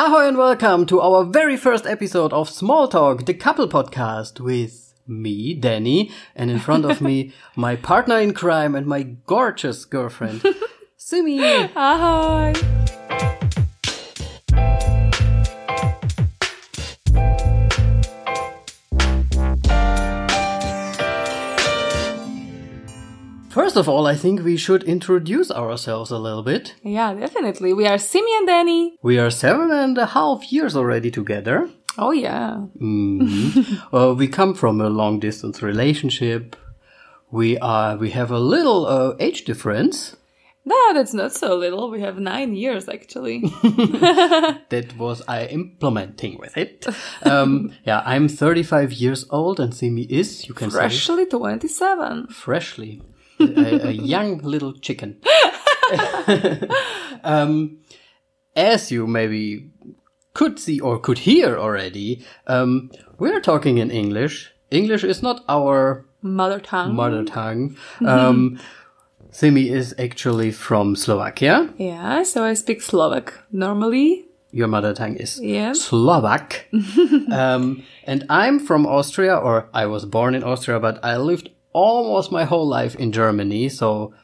Ahoy and welcome to our very first episode of Small Talk, the couple podcast with me, Danny, and in front of me, my partner in crime and my gorgeous girlfriend, Simi. Ahoy! Of all, I think we should introduce ourselves a little bit. Yeah, definitely. We are Simi and Danny. We are seven and a half years already together. Oh, yeah. Mhm. uh, we come from a long distance relationship. We are, we have a little uh, age difference. No, that's not so little. We have nine years, actually. that was I implementing with it. Um, yeah, I'm 35 years old and Simi is, you can say, Freshly 27. freshly a, a young little chicken. um, as you maybe could see or could hear already, um, we're talking in English. English is not our Mother tongue. mother tongue. Um, Simi is actually from Slovakia. Yeah, so I speak Slovak normally. Your mother tongue is Yeah. Slovak. um, and I'm from Austria, or I was born in Austria, but I lived almost my whole life in Germany. So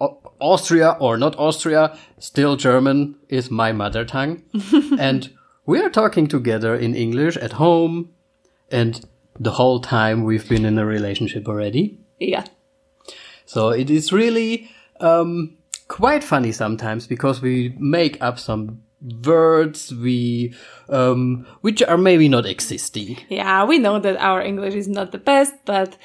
Austria or not Austria, still German is my mother tongue. and we are talking together in English at home. And the whole time we've been in a relationship already. Yeah. So it is really um, quite funny sometimes because we make up some words we um, which are maybe not existing. Yeah, we know that our English is not the best, but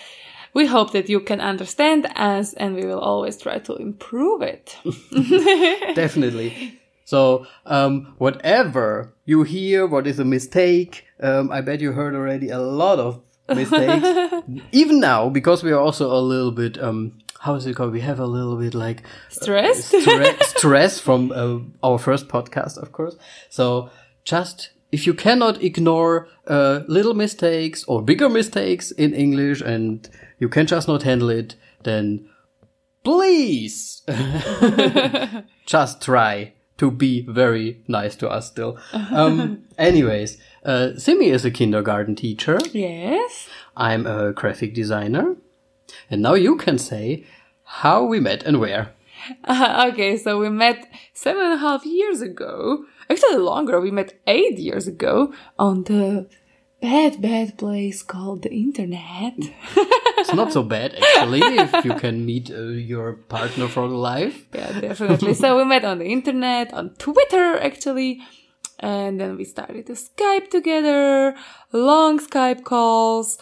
we hope that you can understand us and we will always try to improve it. Definitely. So um, whatever you hear, what is a mistake? Um, I bet you heard already a lot of mistakes. Even now, because we are also a little bit um, how is it called? We have a little bit like Stressed? stre- stress from uh, our first podcast, of course. So just if you cannot ignore uh, little mistakes or bigger mistakes in English and you can just not handle it, then please just try to be very nice to us still. Um, anyways, uh, Simi is a kindergarten teacher. yes. I'm a graphic designer. And now you can say how we met and where. okay, so we met seven and a half years ago. Actually, longer. We met eight years ago on the bad, bad place called the internet. It's not so bad actually if you can meet uh, your partner for life. yeah, definitely. so we met on the internet, on Twitter, actually. And then we started to Skype together, long Skype calls,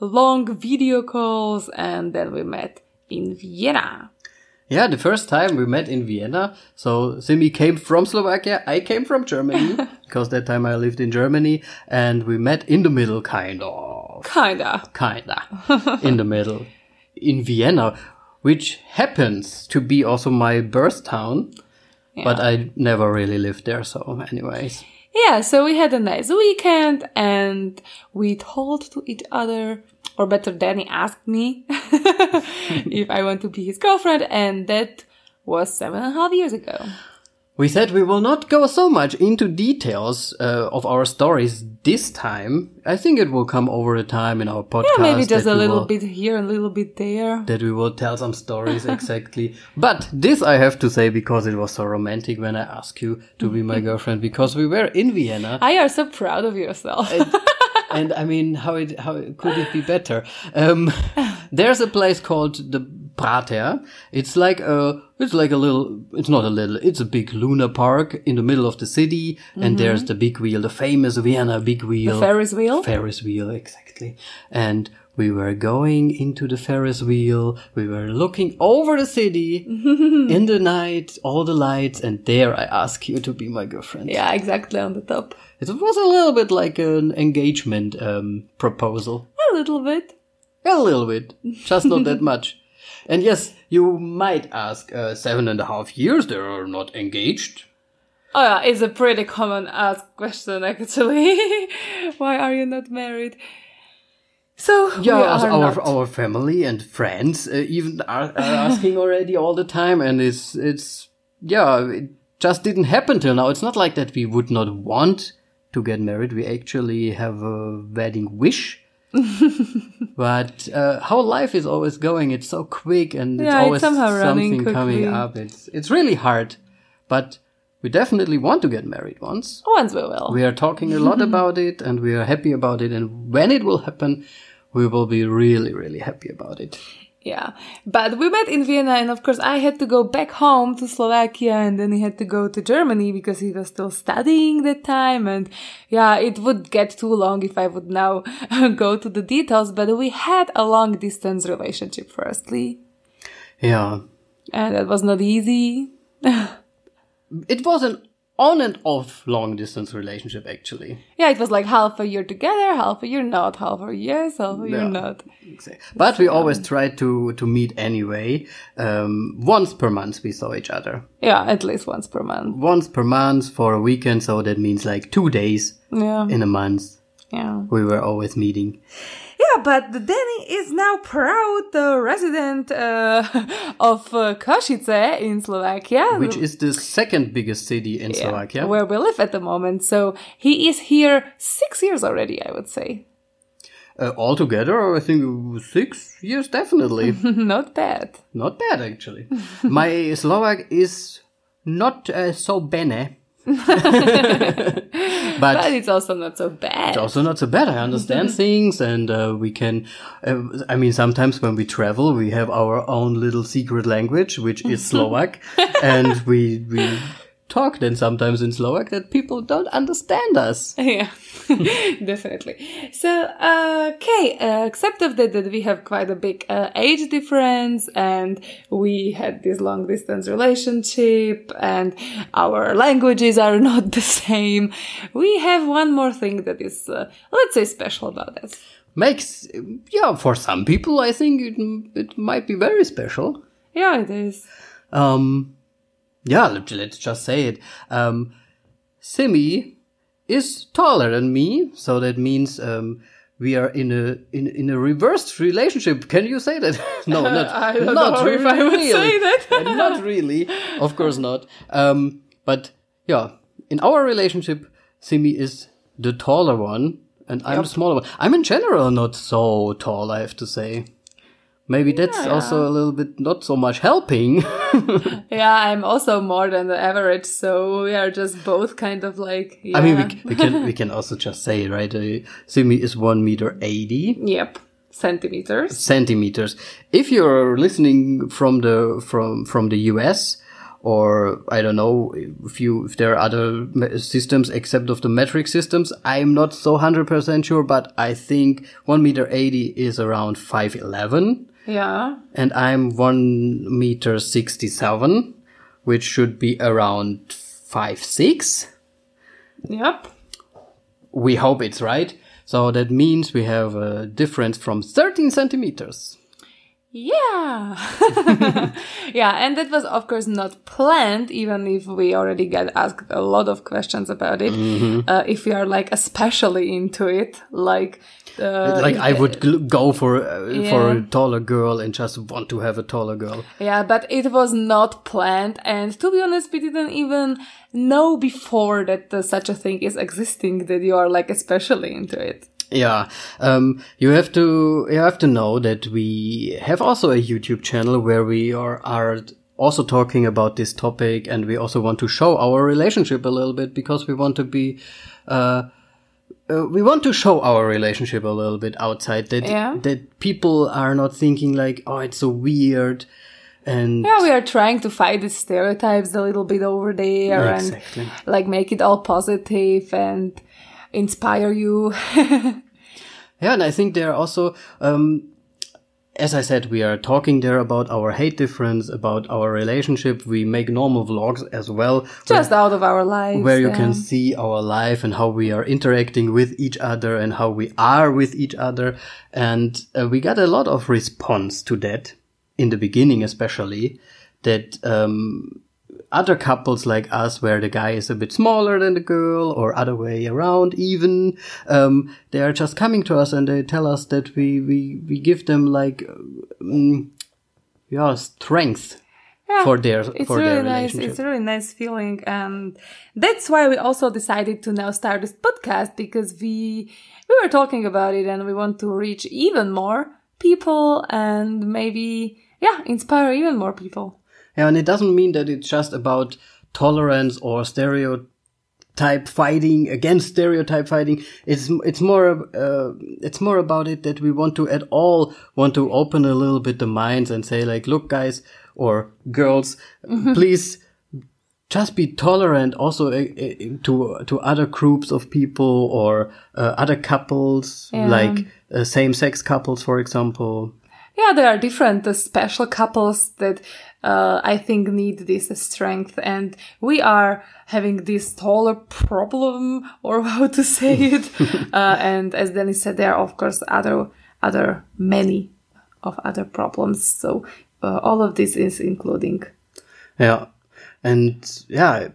long video calls, and then we met in Vienna. Yeah, the first time we met in Vienna. So Simi came from Slovakia, I came from Germany because that time I lived in Germany and we met in the middle kind of. Kinda. Kinda. in the middle. In Vienna, which happens to be also my birth town. But I never really lived there, so anyways. Yeah, so we had a nice weekend and we told to each other, or better, Danny asked me if I want to be his girlfriend, and that was seven and a half years ago. We said we will not go so much into details uh, of our stories this time. I think it will come over the time in our podcast. Yeah, maybe just a little will- bit here a little bit there. That we will tell some stories exactly. But this I have to say because it was so romantic when I asked you to be my girlfriend because we were in Vienna. I are so proud of yourself. And I mean, how it how could it be better? Um, there's a place called the Prater. It's like a it's like a little. It's not a little. It's a big Luna Park in the middle of the city, and there's the big wheel, the famous Vienna big wheel, the Ferris wheel. Ferris wheel, exactly. And we were going into the Ferris wheel. We were looking over the city in the night, all the lights, and there I asked you to be my girlfriend. yeah, exactly on the top. It was a little bit like an engagement um, proposal. A little bit. A little bit, just not that much. And yes, you might ask, uh, seven and a half years, they are not engaged. Oh yeah, it's a pretty common asked question actually. Why are you not married? So Yeah, our our family and friends uh, even are, are asking already all the time, and it's it's yeah, it just didn't happen till now. It's not like that we would not want to get married. We actually have a wedding wish. but uh, how life is always going, it's so quick and it's Yeah, it's always somehow running something coming quickly. up. It's it's really hard. But we definitely want to get married once. Once we will. We are talking a lot about it and we are happy about it. And when it will happen, we will be really, really happy about it. Yeah. But we met in Vienna and of course I had to go back home to Slovakia and then he had to go to Germany because he was still studying that time and yeah, it would get too long if I would now go to the details, but we had a long distance relationship firstly. Yeah. And that was not easy. It was an on and off long distance relationship, actually. Yeah, it was like half a year together, half a year not, half a year yes, half a year Yeah. not. But we always tried to, to meet anyway. Um, once per month we saw each other. Yeah, at least once per month. Once per month for a weekend, so that means like two days Yeah. in a month. Yeah. We were always meeting. Yeah, but Danny is now proud uh, resident uh, of uh, Košice in Slovakia. Which is the second biggest city in Yeah, Slovakia. Where we live at the moment. So he is here six years already, I would say. Uh, altogether, I think six years definitely. Not bad. Not bad, actually. My Slovak is not uh, so bene. but But it's also not so bad. it's also not so bad. I understand things, and uh, we can. Uh, I mean, sometimes when we travel, we have our own little secret language, which is Slovak, and we we talk then sometimes in Slovak that people don't understand us. yeah, definitely. So, uh, okay, uh, except of that, that we have quite a big uh, age difference, and we had this long distance relationship, and our languages are not the same. We have one more thing that is, uh, let's say, special about us. Makes yeah, for some people, I think it it might be very special. Yeah, it is. Um, yeah, let, let's just say it. Um, Simi is taller than me, so that means um, we are in a in in a reversed relationship. Can you say that? no, not I don't not know if I would really. say that. Not really. Of course not. Um, but yeah, in our relationship, Simi is the taller one, and I'm the smaller one. I'm in general not so tall, I have to say. Maybe that's Yeah. also a little bit not so much helping. Yeah, I'm also more than the average, so we are just both kind of like. Yeah. I mean, we, we can we can also just say right. Uh, Simi is one meter eighty Yep, centimeters. centimeters. If you're listening from the from from the US, or I don't know if you if there are other systems except of the metric systems, I'm not so hundred percent sure, but I think one meter eighty is around five eleven, Yeah. and I'm one meter sixty seven, which should be around five six. Yep. We hope it's right. So that means we have a difference from 13 centimeters. Yeah. yeah, and that was of course not planned, even if we already get asked a lot of questions about it. Mm-hmm. Uh, if we are like especially into it, like, uh, like I would gl- go for uh, for a taller girl and just want to have a taller girl. Yeah, but it was not planned, and to be honest, we didn't even know before that uh, such a thing is existing that you are like especially into it. Yeah, um, you have to you have to know that we have also a YouTube channel where we are are also talking about this topic, and we also want to show our relationship a little bit because we want to be. Uh, uh, we want to show our relationship a little bit outside that Yeah. that people are not thinking like oh it's so weird and Yeah, we are trying to fight the stereotypes a little bit over there and like make it all positive and inspire you. Yeah, and I think there are also, um, as I said, we are talking there about our hate difference, about our relationship. We make normal vlogs as well, just out of our lives. where you yeah. can see our life and how we are interacting with each other and how we are with each other. And uh, we got a lot of response to that in the beginning, especially that, um, other couples like us where the guy is a bit smaller than the girl or other way around even um, they are just coming to us and they tell us that we we, we give them like um, yeah strength for their it's for really their nice. It's a really nice feeling, and that's why we also decided to now start this podcast because we we were talking about it, and we want to reach even more people, and maybe yeah, inspire even more people. Yeah, and it doesn't mean that it's just about tolerance or stereotype fighting against stereotype fighting. It's it's more uh, it's more about it that we want to at all want to open a little bit the minds and say like, look, guys or girls, please just be tolerant also uh, uh, to to other groups of people or uh, other couples Yeah. like uh, same sex couples, for example. Yeah, there are different uh, special couples that uh, I think need this strength, and we are having this taller problem, or how to say it. uh, and as Dennis said, there are of course other other many of other problems. So uh, all of this is including. Yeah. And yeah,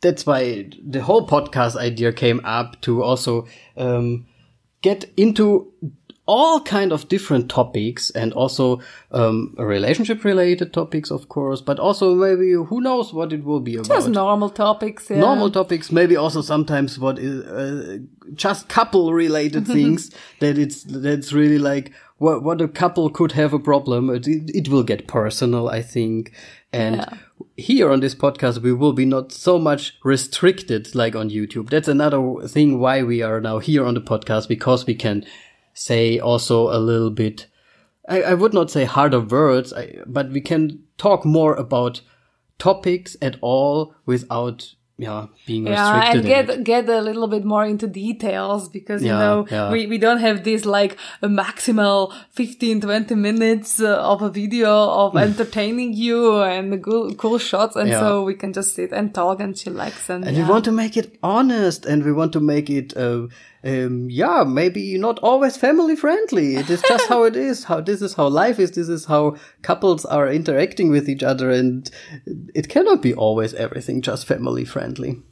that's why the whole podcast idea came up to also um, get into all kind of different topics and also um, relationship related topics, of course, but also maybe who knows what it will be about. Just normal topics. Yeah. Normal topics, maybe also sometimes what is uh, just couple related things that it's that's really like what what a couple could have a problem. It, it, will get personal, I think, and Yeah. here on this podcast we will be not so much restricted like on YouTube. That's another thing why we are now here on the podcast because we can say also a little bit. I, I would not say harder words, I, but we can talk more about topics at all without yeah being yeah restricted. and get get a little bit more into details because you know yeah. we, we don't have this like a maximal 15 20 minutes uh, of a video of entertaining you and the cool, cool shots and Yeah. so we can just sit and talk and chillax and, and yeah. we want to make it honest and we want to make it uh, um, yeah maybe not always family friendly. It is just how it is. How this is how life is. This is how couples are interacting with each other. And it cannot be always everything just family friendly.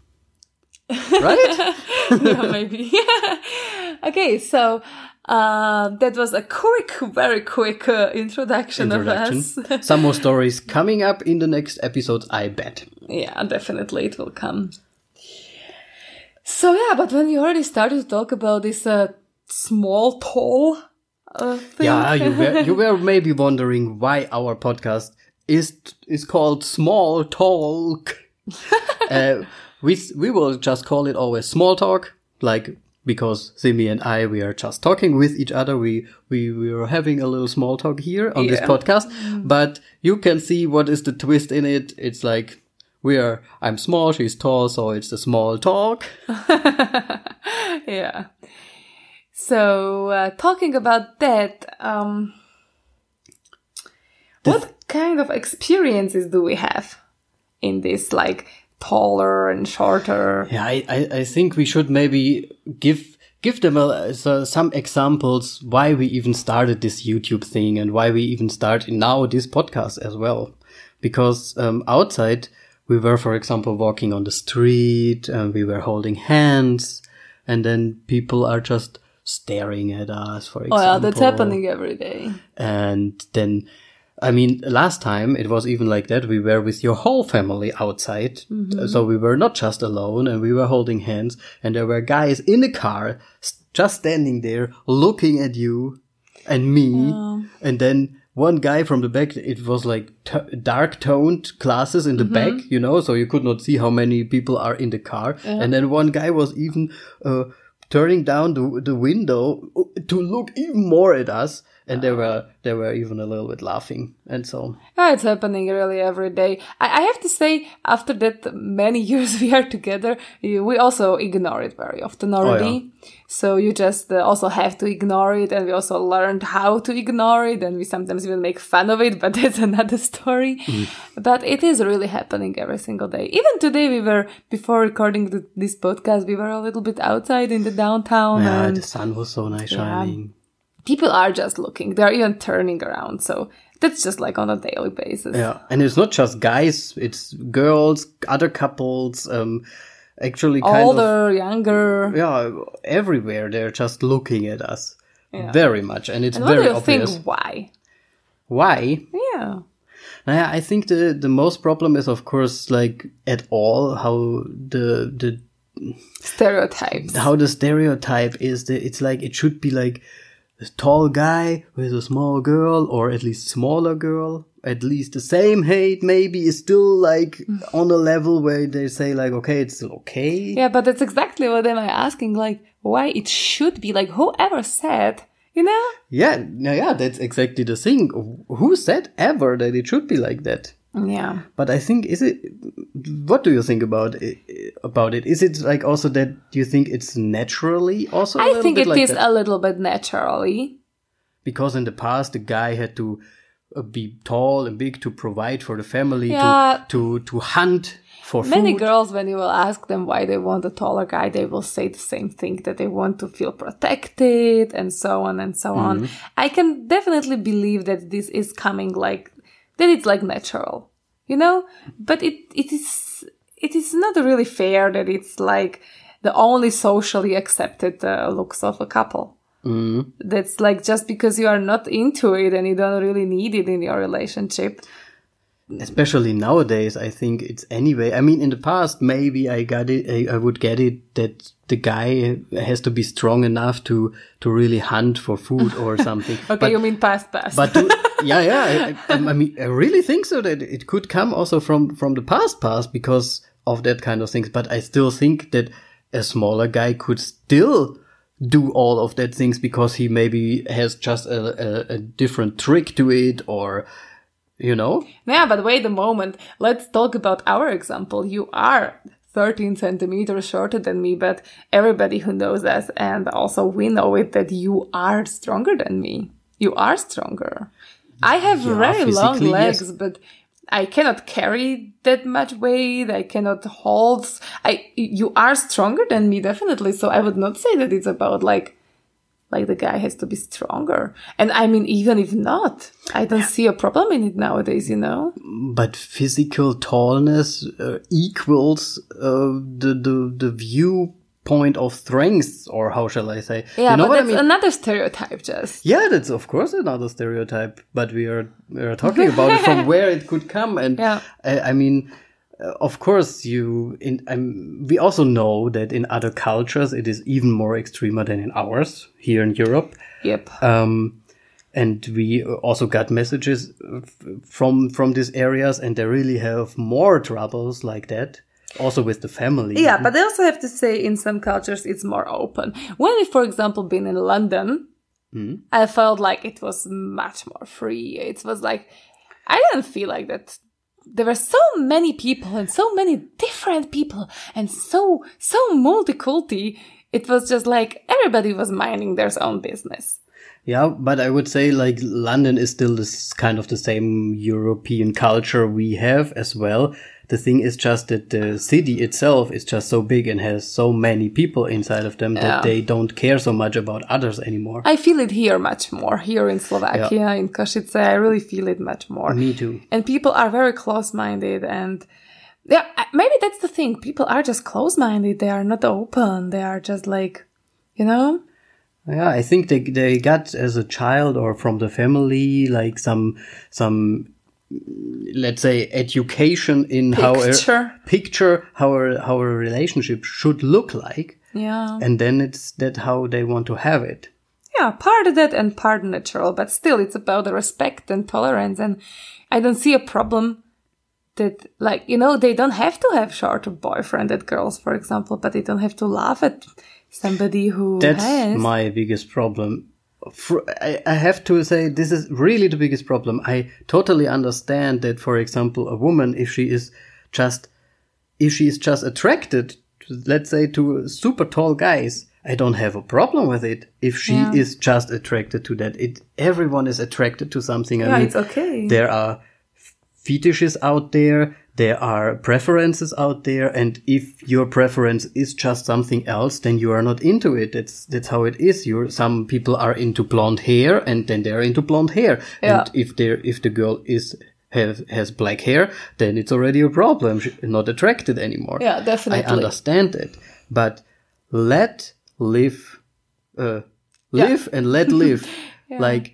Right? Yeah, maybe. Okay so uh, that was a quick very quick uh, introduction, introduction. of us. Some more stories coming up in the next episode, i bet. Yeah, definitely it will come. So yeah, but when we already started to talk about this uh, small tall uh, thing, Yeah, you were you were maybe wondering why our podcast is is called Small Talk. uh, we we will just call it always Small Talk, like because Simi and I we are just talking with each other. We we we are having a little small talk here on this podcast, but you can see what is the twist in it. It's like we are I'm small, she's tall, so it's a small talk. yeah. So uh, talking about that, um, what kind of experiences do we have in this, like taller and shorter? Yeah, I, I, I think we should maybe give give them a, so some examples why we even started this YouTube thing and why we even start now this podcast as well. Because um, outside we were, for example, walking on the street and we were holding hands, and then people are just staring at us. For Oh example, yeah, that's happening every day. and then i mean last time it was even like that we were with your whole family outside mm-hmm. so we were not just alone and we were holding hands and there were guys in the car just standing there looking at you and me oh. and then one guy from the back it was like t- dark toned glasses in the mm-hmm. back you know so you could not see how many people are in the car. Uh-huh. And then one guy was even uh, turning down the, the window uh, to look even more at us and they were they were even a little bit laughing and so Yeah, it's happening really every day. I, I have to say, after that many years we are together, you- we also ignore it very often already. So you just uh, also have to ignore it, and we also learned how to ignore it, and we sometimes even make fun of it, but that's another story. But it is really happening every single day. Even today, we were before recording the, this podcast, we were a little bit outside in the downtown, yeah and the sun was so nice shining people are just looking. They're even turning around. So that's just like on a daily basis. yeah and it's not just guys it's girls other couples um actually kind of older, younger. yeah everywhere they're just looking at us Yeah. very much and it's And very obvious think? Why? why Yeah. Naja, I think the the most problem is of course like at all how the the Stereotypes. how the stereotype is that it's like it should be like a tall guy with a small girl or at least smaller girl at least the same height maybe is still like mm. on a level where they say like okay it's still okay Yeah, but that's exactly what am I asking. Like, why it should be like whoever said, you know? yeah no, yeah that's exactly the thing who said ever that it should be like that Yeah. but i think is it what do you think about it about it is it like also that you think it's naturally also a I think it like is that? a little bit naturally. because in the past the guy had to uh, be tall and big to provide for the family Yeah. to to to hunt for Many food girls, when you will ask them why they want a taller guy, they will say the same thing that they want to feel protected and so on and so on. Mm-hmm. I can definitely believe that this is coming like that. It's like natural, you know. But it it is it is not really fair that it's like the only socially accepted uh, looks of a couple. Mm-hmm. That's like just because you are not into it and you don't really need it in your relationship. Especially nowadays i think it's anyway. I mean in the past maybe i got it I, I would get it that the guy has to be strong enough to to really hunt for food or something. Okay, but, you mean past past. but to, yeah yeah I, I, I mean i really think so that it could come also from from the past past because of that kind of things. But i still think that a smaller guy could still do all of that things because he maybe has just a, a, a different trick to it or you know Yeah, but wait a moment. Let's talk about our example. You are 13 centimeters shorter than me, but everybody who knows us and also we know it that you are stronger than me. You are stronger. I have Yeah, very long legs, yes. but I cannot carry that much weight. I cannot hold. I, you are stronger than me, definitely. So I would not say that it's about like, like the guy has to be stronger. And I mean, even if not, I don't see a problem in it nowadays, you know? but physical tallness uh, equals uh, the the the viewpoint of strength, or how shall I say? Yeah, you know but what I that's mean? another stereotype just. yeah, that's of course another stereotype, but we are we are talking about it from where it could come, and Yeah. I, I mean. Uh, of course, you. In, um, we also know that in other cultures it is even more extremer than in ours here in Europe. Yep. um, and we also got messages from from these areas and they really have more troubles like that also with the family Yeah, but I also have to say in some cultures it's more open. When we, for example, been in London, I felt like it was much more free. It was like, I didn't feel like that. There were so many people and so many different people and so, so multiculti. It was just like everybody was minding their own business. yeah but i would say like london is still this kind of the same european culture we have as well the thing is just that the city itself is just so big and has so many people inside of them Yeah. that they don't care so much about others anymore. I feel it here much more. Here in Slovakia, in Košice, I really feel it much more. me too. And people are very close-minded and yeah maybe that's the thing. People are just close-minded. They are not open. They are just like you know? Yeah, I think they they got as a child or from the family like some some let's say education in how a Picture. picture how a, how a relationship should look like, yeah and then it's that how they want to have it. yeah part of that and part natural but still it's about the respect and tolerance and i don't see a problem that like you know they don't have to have shorter boyfriend at girls for example but they don't have to laugh at somebody who That's has my biggest problem. I, I have to say this is really the biggest problem. I totally understand that, for example, a woman, if she is just, if she is just attracted, to, let's say, to super tall guys, I don't have a problem with it. If she Yeah. is just attracted to that, it everyone is attracted to something. I yeah mean, it's okay there are fetishes out there there are preferences out there and if your preference is just something else then you are not into it. That's that's how it is. You're some people are into blonde hair and then they're into blonde hair. Yeah. and if they're if the girl is has has black hair then it's already a problem. She's not attracted anymore. Yeah, definitely. i understand it. But let live uh Yeah. live and let live. Like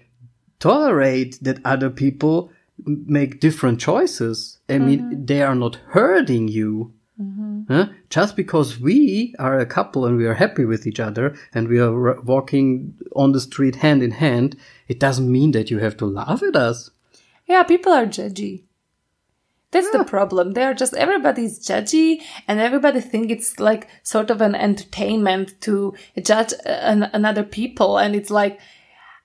tolerate that other people make different choices. I mean, mm-hmm. they are not hurting you. Mm-hmm. Huh? Just because we are a couple and we are happy with each other and we are r- walking on the street hand in hand, it doesn't mean that you have to laugh at us. Yeah, people are judgy. That's the problem. They're just everybody's judgy, and everybody think it's like sort of an entertainment to judge uh, an, another people. And it's like,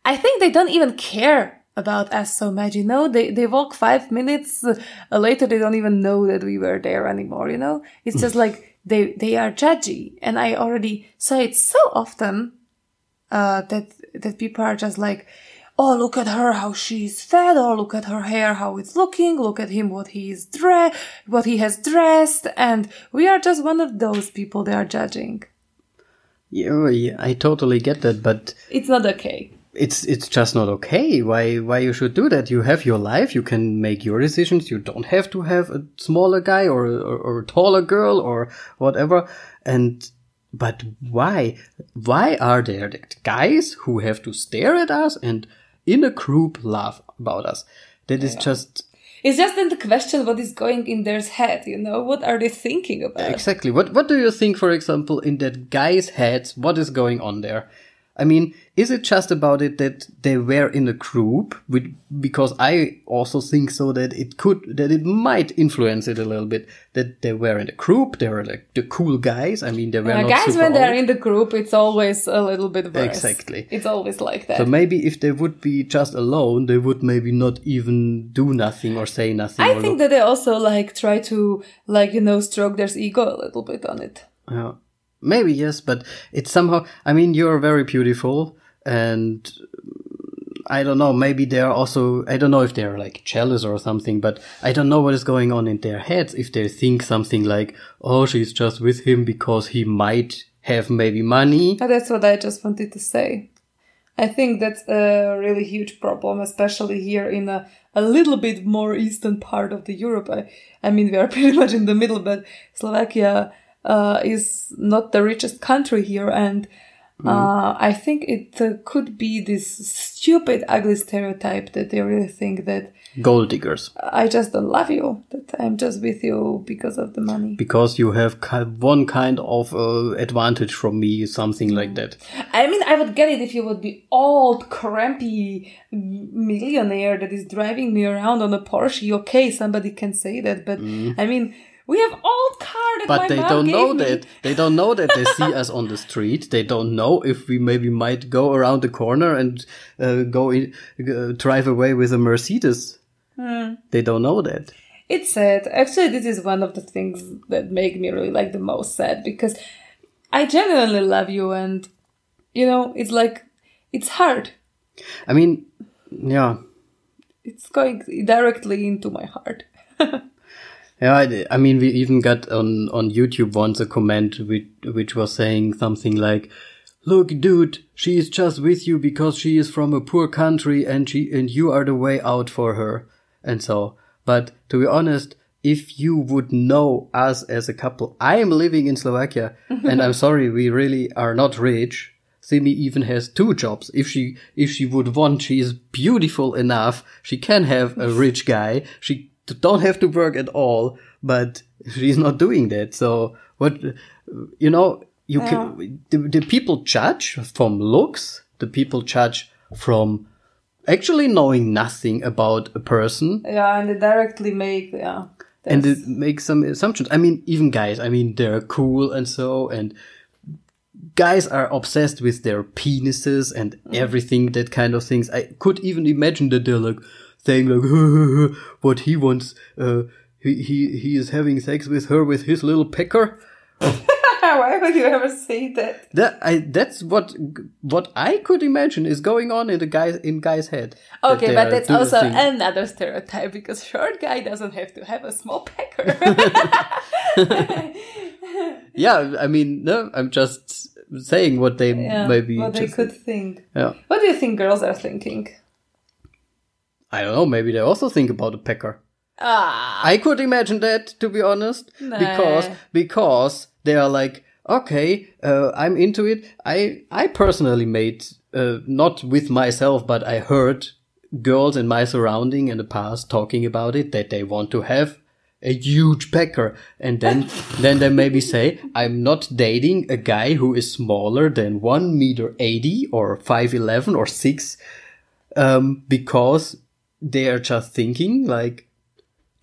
I think they don't even care about us so much. You know, they they walk five minutes uh, later, they don't even know that we were there anymore. You know, it's just like they they are judgy, and I already saw it so often uh, that that people are just like, oh, look at her, how she's fat, or look at her hair, how it's looking, look at him, what he is dre- what he has dressed, and we are just one of those people they are judging. Yeah, I totally get that, but It's not okay. It's it's just not okay. Why why you should do that? You have your life. You can make your decisions. You don't have to have a smaller guy or or, or a taller girl or whatever. And but why why are there the guys who have to stare at us and in a group laugh about us? That is just It's just in the question what is going in their head, you know? What are they thinking about? Exactly. What What do you think, for example, in that guy's head? What is going on there? I mean, is it just about it that they were in a group? With, because I also think so that it could, that it might influence it a little bit. That they were in a group. They were like the cool guys. I mean, they were not guys, when they're old. in the group, it's always a little bit worse. Exactly. It's always like that. So maybe if they would be just alone, they would maybe not even do nothing or say nothing. I think look- that they also like try to like you know stroke their ego a little bit on it. Yeah. Maybe yes, but it's somehow. I mean, you're very beautiful, and I don't know. Maybe they're also. I don't know if they're like jealous or something, but I don't know what is going on in their heads. If they think something like, "Oh, she's just with him because he might have maybe money." That's what I just wanted to say. I think that's a really huge problem, especially here in a, a little bit more eastern part of the Europe. I, I mean, we are pretty much in the middle, but Slovakia uh, is not the richest country here, and uh, I think it uh, could be this stupid, ugly stereotype that they really think that Gold diggers, I just don't love you, that I'm just with you because of the money. because you have one kind of uh, advantage from me, something like that. I mean, I would get it if you would be old, crampy millionaire that is driving me around on a Porsche. Okay, somebody can say that, but I mean, we have old car that But they don't know me. that. They don't know that they see us on the street. They don't know if we maybe might go around the corner and uh, go in, uh, drive away with a Mercedes. Hmm. They don't know that. It's sad. Actually, this is one of the things that make me really like the most sad because I genuinely love you, and you know, it's like it's hard. I mean, yeah, It's going directly into my heart. yeah. I, I mean, we even got on on YouTube once a comment which which was saying something like, "Look, dude, she is just with you because she is from a poor country, and she and you are the way out for her." And so, but to be honest, if you would know us as a couple, I am living in Slovakia, and I'm sorry, we really are not rich. Simi even has two jobs. If she if she would want, she is beautiful enough. She can have a rich guy. She don't have to work at all, but she's not doing that. So what you know, you can the, the people judge from looks. The people judge from actually knowing nothing about a person Yeah, and they directly make yeah. and they make some assumptions. I mean, even guys, I mean, they're cool and so, and guys are obsessed with their penises and mm. everything, that kind of things. I could even imagine that they're like saying like, what he wants, uh, he, he, he is having sex with her with his little pecker. Why would you ever say that? That I that's what what I could imagine is going on in the guy's in guy's head. Okay, they but that's also thing. another stereotype because short guy doesn't have to have a small pecker. yeah. I mean, no, I'm just saying what they yeah, maybe what they could think. Yeah. What do you think girls are thinking? I don't know. Maybe they also think about a pecker. Ah, I could imagine that, to be honest, because because they are like, okay, uh, I'm into it. I I personally made uh, not with myself, but I heard girls in my surrounding in the past talking about it that they want to have a huge pecker and then then they maybe say i'm not dating a guy who is smaller than 1 meter 80 or 511 or 6 um, because they are just thinking like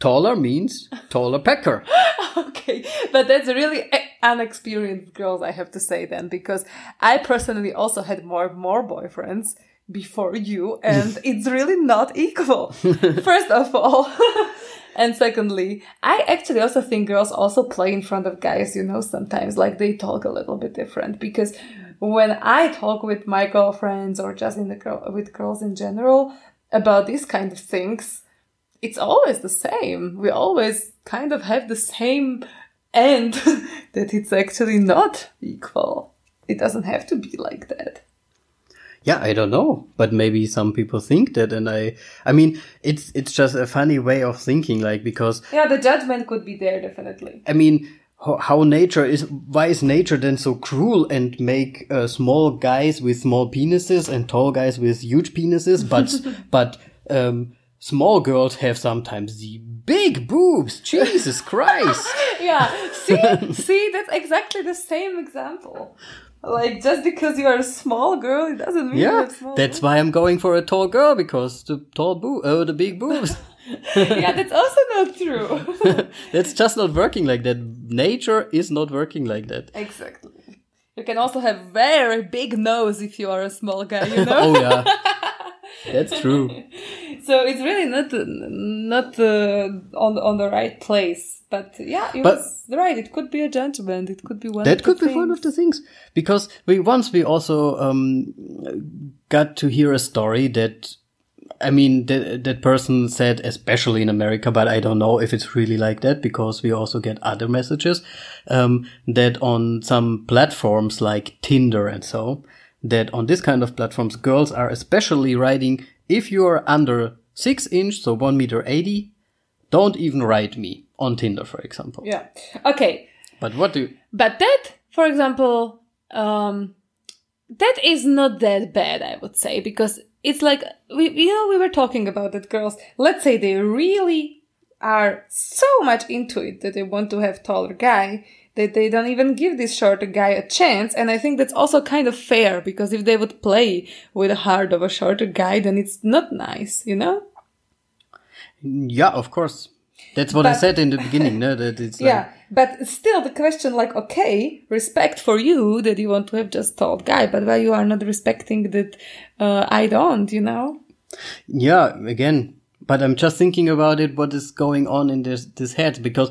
taller means taller pecker okay, but that's really unexperienced girls, I have to say then, because I personally also had more more boyfriends before you, and it's really not equal. First of all. And secondly, I actually also think girls also play in front of guys, you know, sometimes like they talk a little bit different because when I talk with my girlfriends or just in the girl with girls in general about these kind of things, it's always the same. We always kind of have the same end that it's actually not equal. It doesn't have to be like that. Yeah, I don't know, but maybe some people think that, and I, I mean, it's it's just a funny way of thinking, like because Yeah, the judgment could be there definitely. I mean, how, how nature is, why is nature then so cruel and make uh, small guys with small penises and tall guys with huge penises, but but um, small girls have sometimes the big boobs. Jesus Christ! Yeah, see, see, that's exactly the same example. Like just because you are a small girl, it doesn't mean Yeah, that's why I'm going for a tall girl because the tall boo, oh, the big boobs. yeah, that's also not true. That's just not working like that. Nature is not working like that. exactly. You can also have very big nose if you are a small guy, you know. Oh yeah, that's true. so it's really not not uh, on on the right place. But yeah, it But- was right. It could be a judgment. It could be one. That of could the be one of things. the things because we once we also um, got to hear a story that I mean that that person said especially in America, but I don't know if it's really like that because we also get other messages um, that on some platforms like Tinder and so that on this kind of platforms girls are especially writing if you are under six inch so one meter eighty, don't even write me on Tinder for example. Yeah. Okay. But what do you, But that, for example, um, that is not that bad, I would say, because it's like we, you know, we were talking about that girls. Let's say they really are so much into it that they want to have taller guy that they don't even give this shorter guy a chance. And I think that's also kind of fair because if they would play with the heart of a shorter guy, then it's not nice, you know? Yeah, of course. That's what I said in the beginning. No, that it's like, Yeah, but still the question like, okay, respect for you that you want to have just tall guy, but why you are not respecting that uh, I don't, you know? yeah. Again, but I'm just thinking about it. What is going on in this this head? Because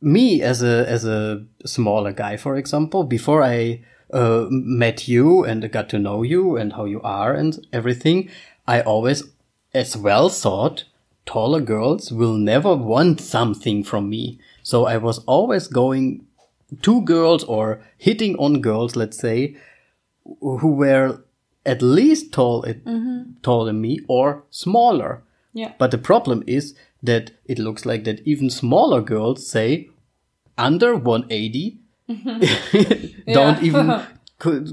me as a as a smaller guy, for example, before I uh, met you and got to know you and how you are and everything, I always as well thought taller girls will never want something from me. So I was always going to girls or hitting on girls, let's say, who were at least tall, mm-hmm. taller than me or smaller. Yeah. But the problem is that it looks like that even smaller girls say under 180 mm-hmm. don't even co-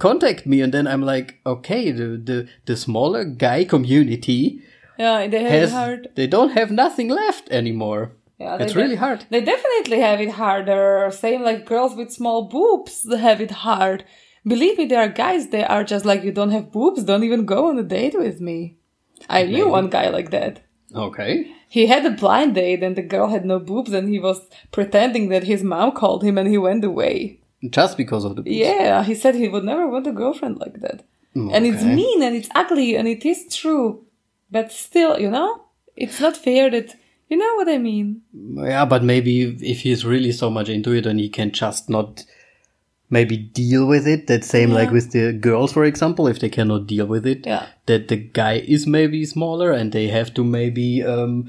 contact me. And then I'm like, okay, the, the, the smaller guy community Yeah, they have has, it hard. they don't have nothing left anymore. Yeah, it's really hard. They definitely have it harder. Same like girls with small boobs have it hard. Believe me, there are guys they are just like, you don't have boobs, don't even go on a date with me. I knew one guy like that. Okay. He had a blind date and the girl had no boobs and he was pretending that his mom called him and he went away. Just because of the boobs. Yeah, he said he would never want a girlfriend like that. Okay. And it's mean and it's ugly and it is true. But still, you know, it's not fair that, you know what I mean? Yeah, but maybe if he's really so much into it and he can just not maybe deal with it, that same like with the girls, for example, if they cannot deal with it, Yeah. that the guy is maybe smaller and they have to maybe, um,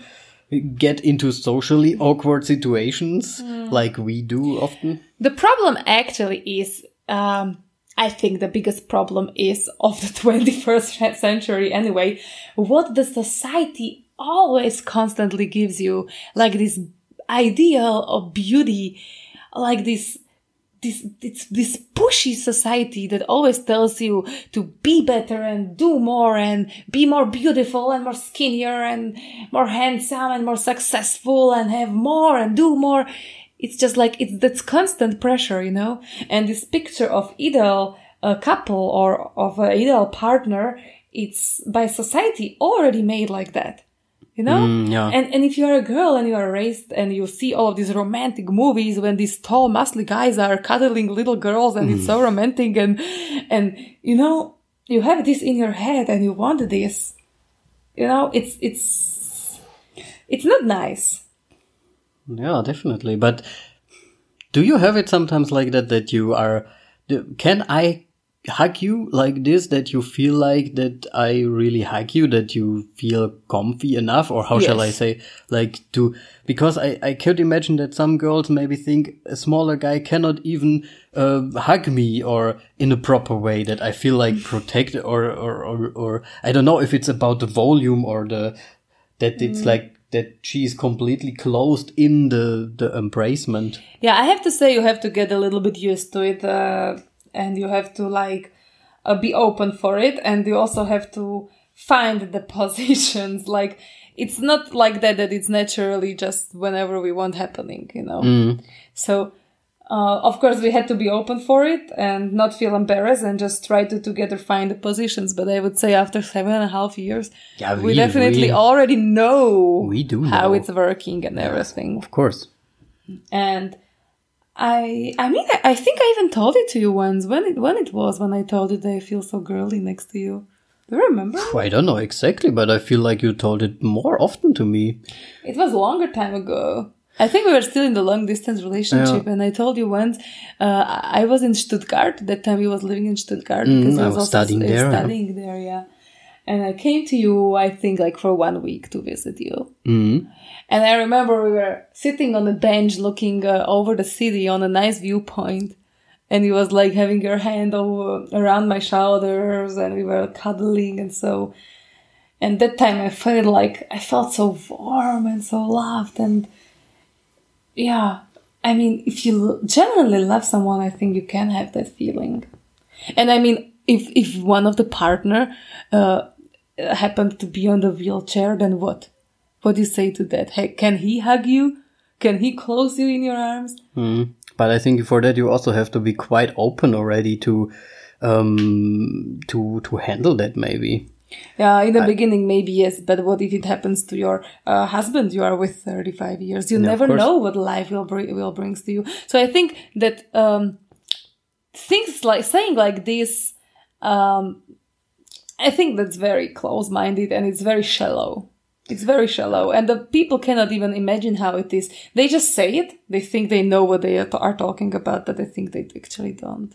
get into socially awkward situations like we do often. The problem actually is, um, I think the biggest problem is of the 21st century anyway, what the society always constantly gives you, like this ideal of beauty, like this, this it's this pushy society that always tells you to be better and do more and be more beautiful and more skinnier and more handsome and more successful and have more and do more it's just like it's that's constant pressure you know and this picture of ideal uh, couple or of an ideal partner it's by society already made like that you know Mm, yeah. and and if you are a girl and you are raised and you see all of these romantic movies when these tall muscly guys are cuddling little girls and it's Mm. so romantic and and you know you have this in your head and you want this you know it's it's it's not nice Yeah, definitely. But do you have it sometimes like that that you are can I hug you like this that you feel like that I really hug you that you feel comfy enough? Or how shall I say like to because I I could imagine that some girls maybe think a smaller guy cannot even uh, hug me or in a proper way that I feel like protected or or or, or I don't know if it's about the volume or the that it's like that she's completely closed in the the embracement. Yeah, I have to say you have to get a little bit used to it, uh, and you have to like uh, be open for it, and you also have to find the positions. Like it's not like that that it's naturally just whenever we want happening, you know. So. Uh, of course, we had to be open for it and not feel embarrassed and just try to together find the positions. But I would say after seven and a half years, Yeah, we we- definitely we- already know We do how it's working and everything. Of course. And I, I mean, I, I think I even told it to you once when it when it was when I told you that I feel so girly next to you. Do you remember? I don't know exactly, but I feel like you told it more often to me. It was a longer time ago. I think we were still in the long distance relationship, Yeah. and I told you once uh, I was in Stuttgart. That time he was living in Stuttgart because Mm, I was, was also studying there, yeah. Studying there, yeah. And I came to you, I think, like for one week to visit you. Mm. And I remember we were sitting on a bench looking uh, over the city on a nice viewpoint. And you was like having your hand over around my shoulders and we were cuddling and so. And that time I felt like I felt so warm and so loved. And yeah, I mean, if you genuinely love someone, I think you can have that feeling. And I mean, if, if one of the partner, uh, happened to be on the wheelchair, then what? What do you say to that? Hey, can he hug you? Can he close you in your arms? Mm. But I think for that you also have to be quite open already to um to to handle that maybe. Yeah, in the beginning, maybe yes, but what if it happens to your uh, husband you are with 35 years? You Yeah, never know what life will, bring will brings to you. So I think that um, things like saying like this, um, I think that's very close minded and it's very shallow. It's very shallow, and the people cannot even imagine how it is. They just say it. They think they know what they are, are talking about, but I think they actually don't.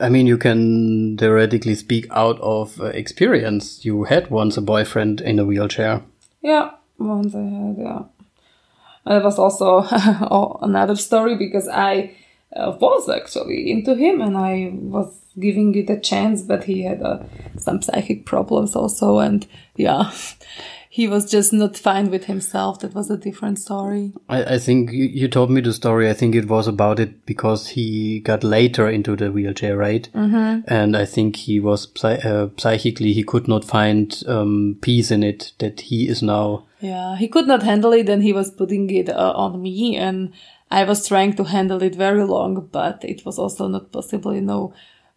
I mean, you can theoretically speak out of uh, experience. You had once a boyfriend in a wheelchair. Yeah, once I had, yeah. And it was also another story because I uh, was actually into him and I was giving it a chance, but he had uh, some psychic problems also. And yeah, he was just not fine with himself. That was a different story. I, I think you, you told me the story. I think it was about it because he got later into the wheelchair, right? Mm-hmm. And I think he was psy- uh, psychically he could not find um, peace in it that he is now. Yeah, he could not handle it and he was putting it uh, on me and I was trying to handle it very long, but it was also not possible, you know,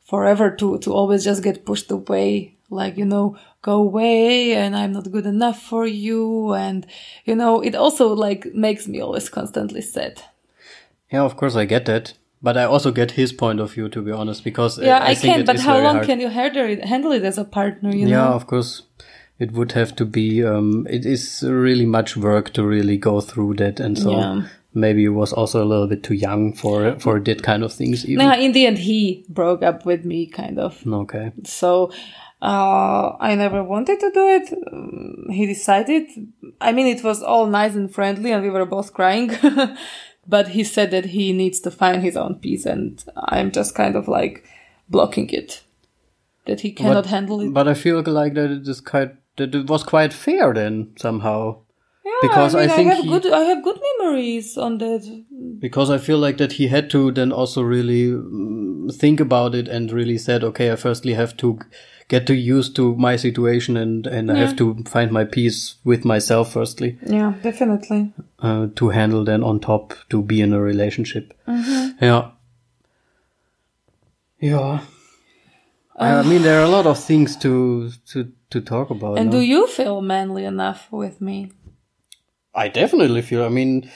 forever to, to always just get pushed away. Like, you know, go away and I'm not good enough for you. And, you know, it also like makes me always constantly sad. Yeah, of course I get that, but I also get his point of view to be honest because Yeah, I, I, think can, but how long hard. can you handle it, as a partner, you yeah, know? of course. It would have to be. Um, it is really much work to really go through that, and so Yeah. maybe he was also a little bit too young for for that kind of things. Even in the end, he broke up with me, kind of. okay, So uh, I never wanted to do it. Um, he decided. I mean, it was all nice and friendly, and we were both crying. but he said that he needs to find his own peace, and I'm just kind of like blocking it. That he cannot But- handle it. But I feel like that it is quite that it was quite fair then somehow. Yeah, because I, I, mean, think have he- good I have good memories on that. because I feel like that he had to then also really mm, think about it and really said, okay, I firstly have to get to used to my situation and and I have to find my peace with myself firstly Yeah, definitely. uh, to handle then on top to be in a relationship. Yeah. Yeah. I mean, there are a lot of things to to to talk about. And no? do you feel manly enough with me? I definitely feel. I mean,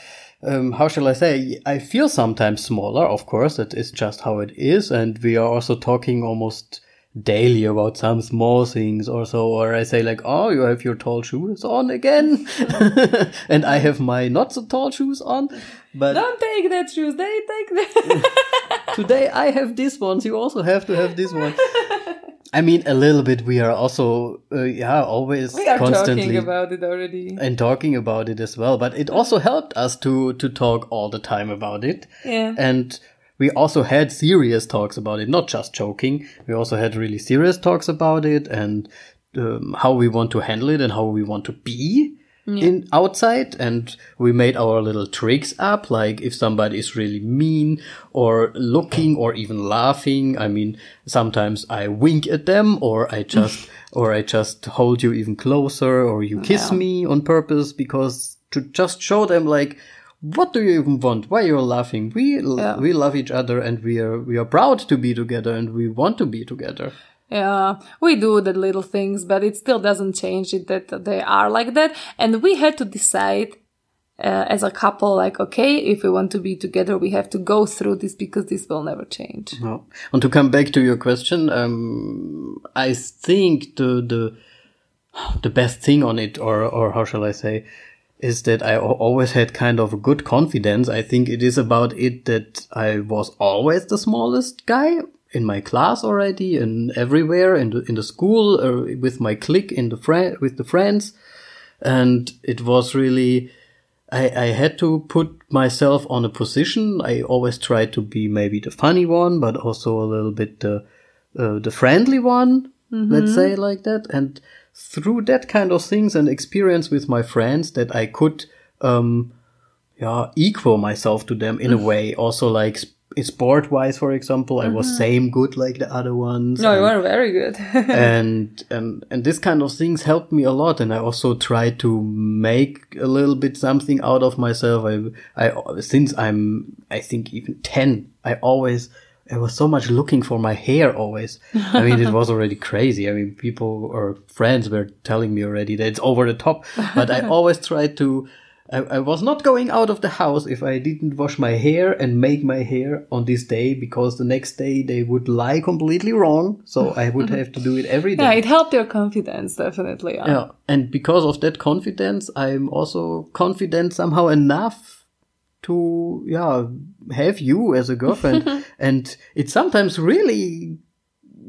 um, how shall I say? I feel sometimes smaller. Of course, that is just how it is, and we are also talking almost daily about some small things or so. Or I say like, "Oh, you have your tall shoes on again," and I have my not so tall shoes on. But Don't take that shoes. They take that. today I have this ones. You also have to have this one. I mean, a little bit. We are also, uh, yeah, always we are constantly talking about it already. and talking about it as well. But it also helped us to to talk all the time about it. Yeah. And we also had serious talks about it, not just joking. We also had really serious talks about it and um, how we want to handle it and how we want to be in outside. And we made our little tricks up, like if somebody is really mean or looking or even laughing. I mean, sometimes I wink at them or I just, or I just hold you even closer or you kiss Yeah. me on purpose because to just show them like, what do you even want? Why are you're laughing? We Yeah. we love each other and we are we are proud to be together and we want to be together. Yeah, we do the little things, but it still doesn't change it that they are like that. And we had to decide uh, as a couple, like, okay, if we want to be together, we have to go through this because this will never change. No. And to come back to your question, um, I think the the the best thing on it, or or how shall I say, is that I always had kind of a good confidence. I think it is about it that I was always the smallest guy in my class already and everywhere in the in the school uh, with my clique in the friend with the friends, and it was really. I, I had to put myself on a position. I always tried to be maybe the funny one, but also a little bit the uh, the friendly one. Let's say like that. And through that kind of things and experience with my friends, that I could, um, yeah, equal myself to them in a way. Also, like sport wise, for example, I was same good like the other ones. No, you were very good. and and and this kind of things helped me a lot and i also try to make a little bit something out of myself i i since i'm i think even 10 i always I was so much looking for my hair always. I mean, it was already crazy. I mean, people or friends were telling me already that it's over the top, but I always tried to, I, I was not going out of the house if I didn't wash my hair and make my hair on this day because the next day they would lie completely wrong. So I would have to do it every day. yeah, it helped your confidence, definitely. Yeah. Yeah, and because of that confidence, I'm also confident somehow enough to yeah have you as a girlfriend, and it's sometimes really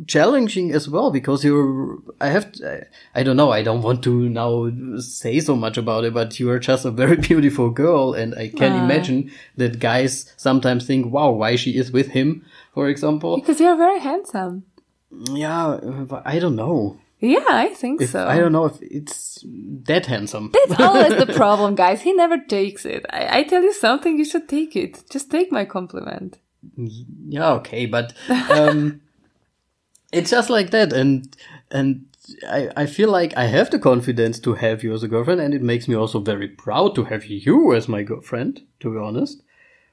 challenging as well because you're i have to, i don't know i don't want to now say so much about it but you are just a very beautiful girl and i can Ah. imagine that guys sometimes think wow why she is with him for example Because you're very handsome. yeah but i don't know Yeah, I think if, so. i don't know if it's that handsome That's always the problem, guys. He never takes it. I, I tell you something, you should take it. Just take my compliment. yeah okay but um it's just like that and and I, I feel like I have the confidence to have you as a girlfriend and it makes me also very proud to have you as my girlfriend, to be honest.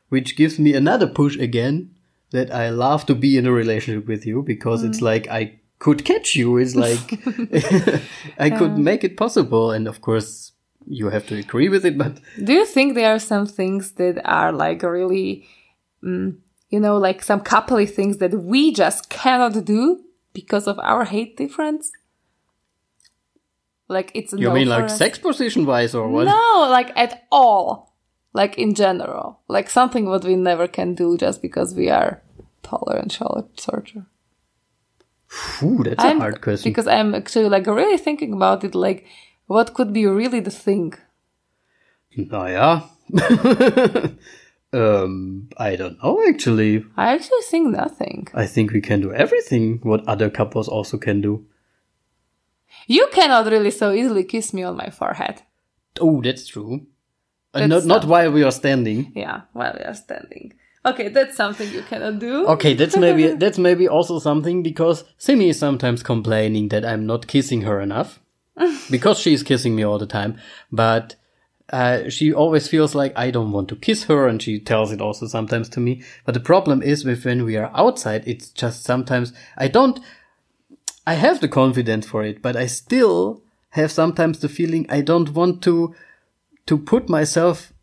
Which gives me another push again that I love to be in a relationship with you because it's like I could catch you. is like I could make it possible and of course you have to agree with it, but Do you think there are some things that are like really, mm, you know, like some coupley things that we just cannot do because of our hate difference? Like it's you no mean like us. sex position wise or what? No, like at all. Like in general. Like something what we never can do just because we are taller and shorter. That's a hard question. Because I'm actually like really thinking about it, like what could be really the thing? Naja. um, I don't know actually. I actually think nothing. I think we can do everything what other couples also can do. You cannot really so easily kiss me on my forehead. Oh, that's true. Uh, That's not not while we are standing. Yeah, while we are standing. Okay, that's something you cannot do. Okay, that's maybe that's maybe also something because Simi is sometimes complaining that I'm not kissing her enough because she's kissing me all the time, but uh, she always feels like I don't want to kiss her, and she tells it also sometimes to me. But the problem is with when we are outside, it's just sometimes I don't. I have the confidence for it, but I still have sometimes the feeling I don't want to to put myself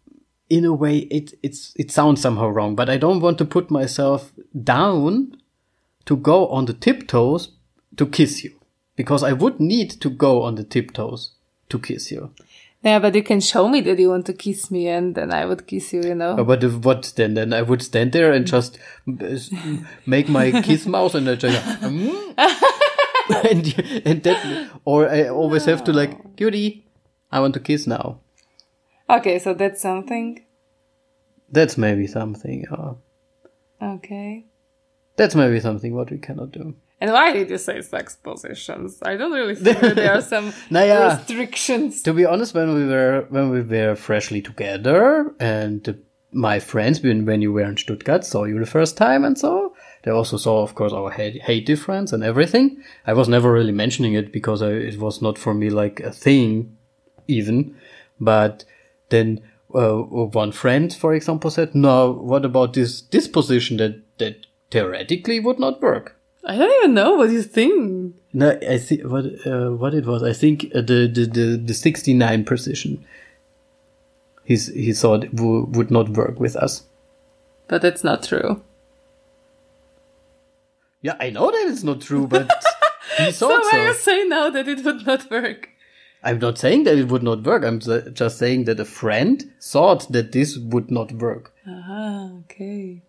in a way it it's it sounds somehow wrong, but I don't want to put myself down to go on the tiptoes to kiss you because I would need to go on the tiptoes to kiss you. Yeah, but you can show me that you want to kiss me, and then I would kiss you. You know. But if, what then? Then I would stand there and just make my kiss mouth and I just mm. and and that or I always have to like cutie, I want to kiss now. Okay, so that's something. That's maybe something. Uh, Okay. that's maybe something what we cannot do. And why did you say sex positions? I don't really think there are some Naja. restrictions. To be honest, when we were when we were freshly together, and my friends when when you were in Stuttgart saw you the first time, and so they also saw, of course, our hate, hate difference and everything. I was never really mentioning it because I, it was not for me like a thing, even. But then uh, one friend, for example, said, "No, what about this this position that that theoretically would not work?" I don't even know what you think. No, I think what uh, what it was. I think uh, the the the, the sixty nine position. He's he thought w- would not work with us. But that's not true. Yeah, I know that it's not true, but he thought So why so. you say now that it would not work? I'm not saying that it would not work. I'm just saying that a friend thought that this would not work. Ah, okay.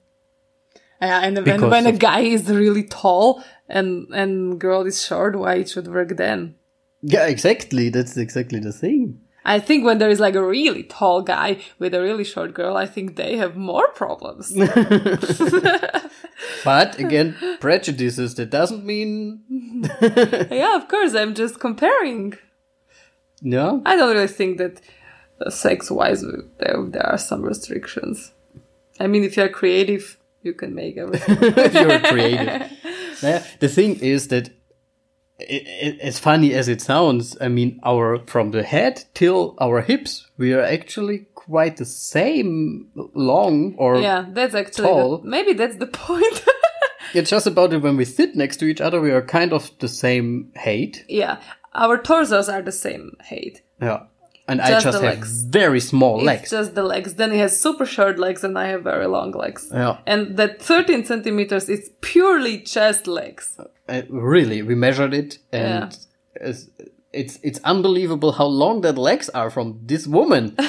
Yeah, and when, Because when a guy is really tall and and girl is short, why it should work then? Yeah, exactly. That's exactly the thing. I think when there is like a really tall guy with a really short girl, I think they have more problems. But again, prejudices. That doesn't mean yeah, of course, I'm just comparing. Yeah. I don't really think that uh, sex-wise there there are some restrictions. I mean, if you're creative, you can make everything. if you're creative. Naja, the thing is that i i as funny as it sounds, I mean, our from the head till our hips, we are actually quite the same long, or yeah, that's actually Tall. the, maybe that's the point. it's just about it when we sit next to each other, we are kind of the same height. yeah, our torsos are the same height. Yeah. And I Just just have legs. very small It's legs. just the legs. Then he has super short legs, and I have very long legs. Yeah. And that 13 centimeters is purely chest legs. Uh, really, we measured it, and it's, it's it's unbelievable how long that legs are from this woman.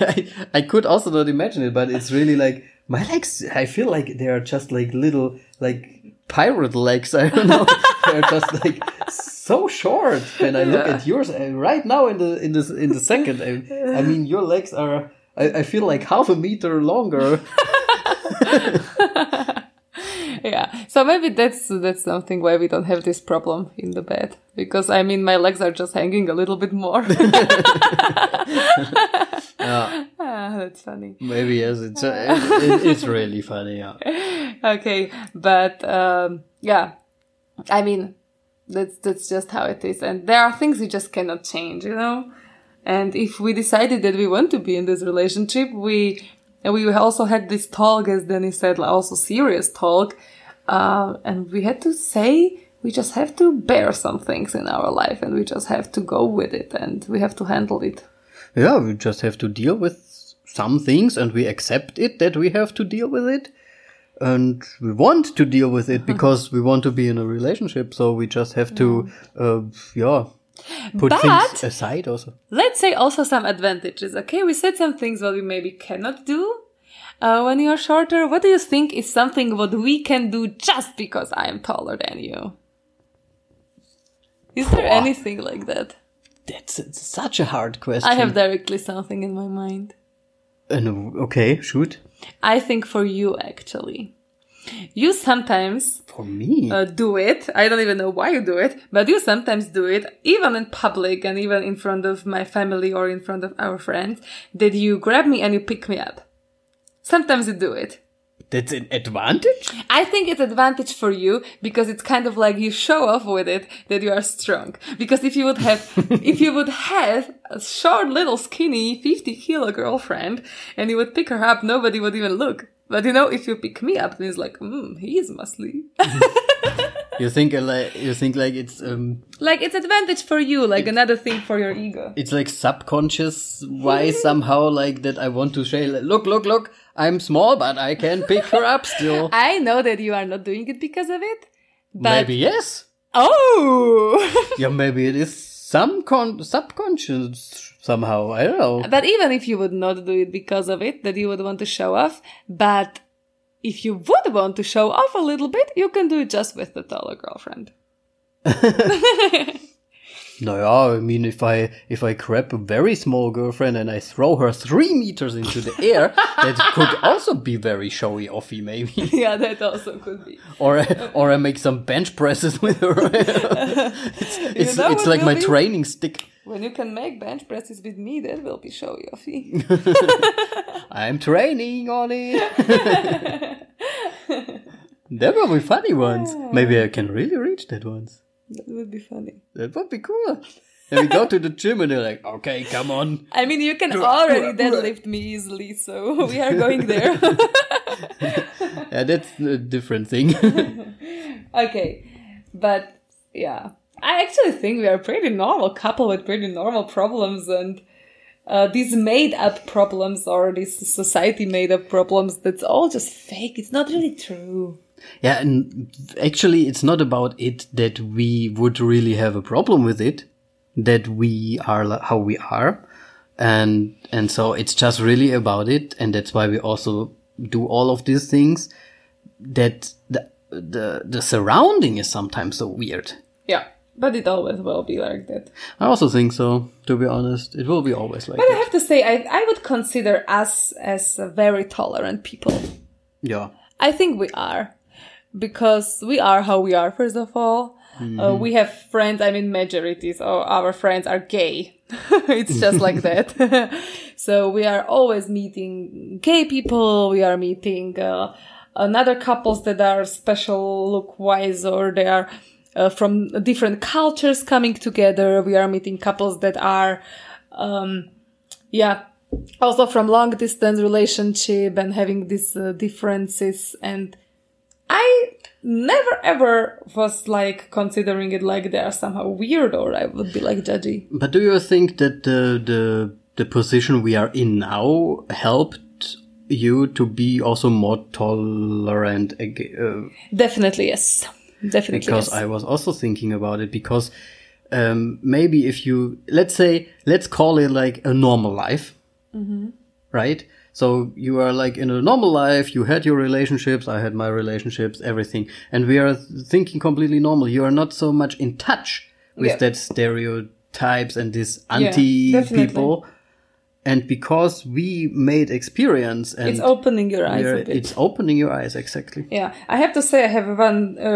I, I could also not imagine it, but it's really like my legs. I feel like they are just like little like pirate legs. I don't know. They're just like so short. And I look Yeah. at yours uh, right now in the in this in the second, I, I mean your legs are. I, I feel like half a meter longer. Yeah. So maybe that's that's something why we don't have this problem in the bed because I mean my legs are just hanging a little bit more. Ah, that's funny. Maybe yes, it's uh, it, it's really funny. Yeah. Okay, but um, yeah, I mean that's that's just how it is, and there are things you just cannot change, you know. And if we decided that we want to be in this relationship, we we also had this talk, as Danny said, also serious talk, uh, and we had to say we just have to bear some things in our life, and we just have to go with it, and we have to handle it. Yeah, we just have to deal with some things and we accept it that we have to deal with it. And we want to deal with it because we want to be in a relationship. So we just have to, uh, yeah, put But- things aside also. let's say also some advantages. Okay, we said some things what we maybe cannot do uh, when you're shorter. What do you think is something what we can do just because I am taller than you? Is there Boah. anything like that? That's such a hard question. I have directly something in my mind. Uh, no, okay, shoot. I think for you actually. You sometimes For me, uh, do it. I don't even know why you do it, but you sometimes do it, even in public and even in front of my family or in front of our friends, that you grab me and you pick me up. Sometimes you do it. That's an advantage. I think it's advantage for you because it's kind of like you show off with it that you are strong. Because if you would have, if you would have a short little skinny 50 kilo girlfriend and you would pick her up, nobody would even look. But you know, if you pick me up, then it's like, hmm, he is muscly. You think uh, like you think like it's um like it's advantage for you, like another thing for your ego. it's like subconscious why somehow like that I want to say like, look look look I'm small but I can pick her up still. I know that you are not doing it because of it, but maybe yes. oh, Yeah, maybe it is some con- subconscious somehow. I don't know. But even if you would not do it because of it, that you would want to show off, but if you would want to show off a little bit, you can do it just with the taller girlfriend. No, yeah, I mean, if I if I grab a very small girlfriend and I throw her three meters into the air, that could also be very showy offy, maybe. yeah, that also could be. or or I make some bench presses with her. it's it's, know it's like my be? training stick. When you can make bench presses with me, that will be showy offy. I'm training on it. that will be funny ones. Maybe I can really reach that once. That would be funny. That would be cool. Then we go to the gym and they're like, okay, come on. I mean, you can already deadlift me easily, so we are going there. Yeah, that's a different thing. okay, but yeah, I actually think we are pretty normal couple with pretty normal problems and uh, these made up problems or these society made up problems. That's all just fake. It's not really true. Yeah, and actually, it's not about it that we would really have a problem with it, that we are how we are. And, and so it's just really about it. And that's why we also do all of these things that the, the, the surrounding is sometimes so weird. Yeah, but it always will be like that. I also think so, to be honest. It will be always like But I have to say, I I would consider us as very tolerant people. Yeah. I think we are. Because we are how we are, first of all. Uh, we have friends, I mean, majorities of our friends are gay. it's just like that. so we are always meeting gay people. We are meeting uh, another couples that are special look wise or they are uh, from different cultures coming together. We are meeting couples that are, um, yeah, also from long distance relationship and having these uh, differences and i never ever was like considering it like they are somehow weird or i would be like judgy But do you think that the the the position we are in now helped you to be also more tolerant uh, definitely yes definitely because yes. I was also thinking about it because um, maybe if you let's say let's call it like a normal life, right? So you are like in a normal life, you had your relationships, I had my relationships, everything, and we are thinking completely normal. You are not so much in touch with Yeah. that stereotypes and this anti definitely. people. And because we made experience and it's opening your eyes a bit it's opening your eyes exactly. Yeah, I have to say I have one uh,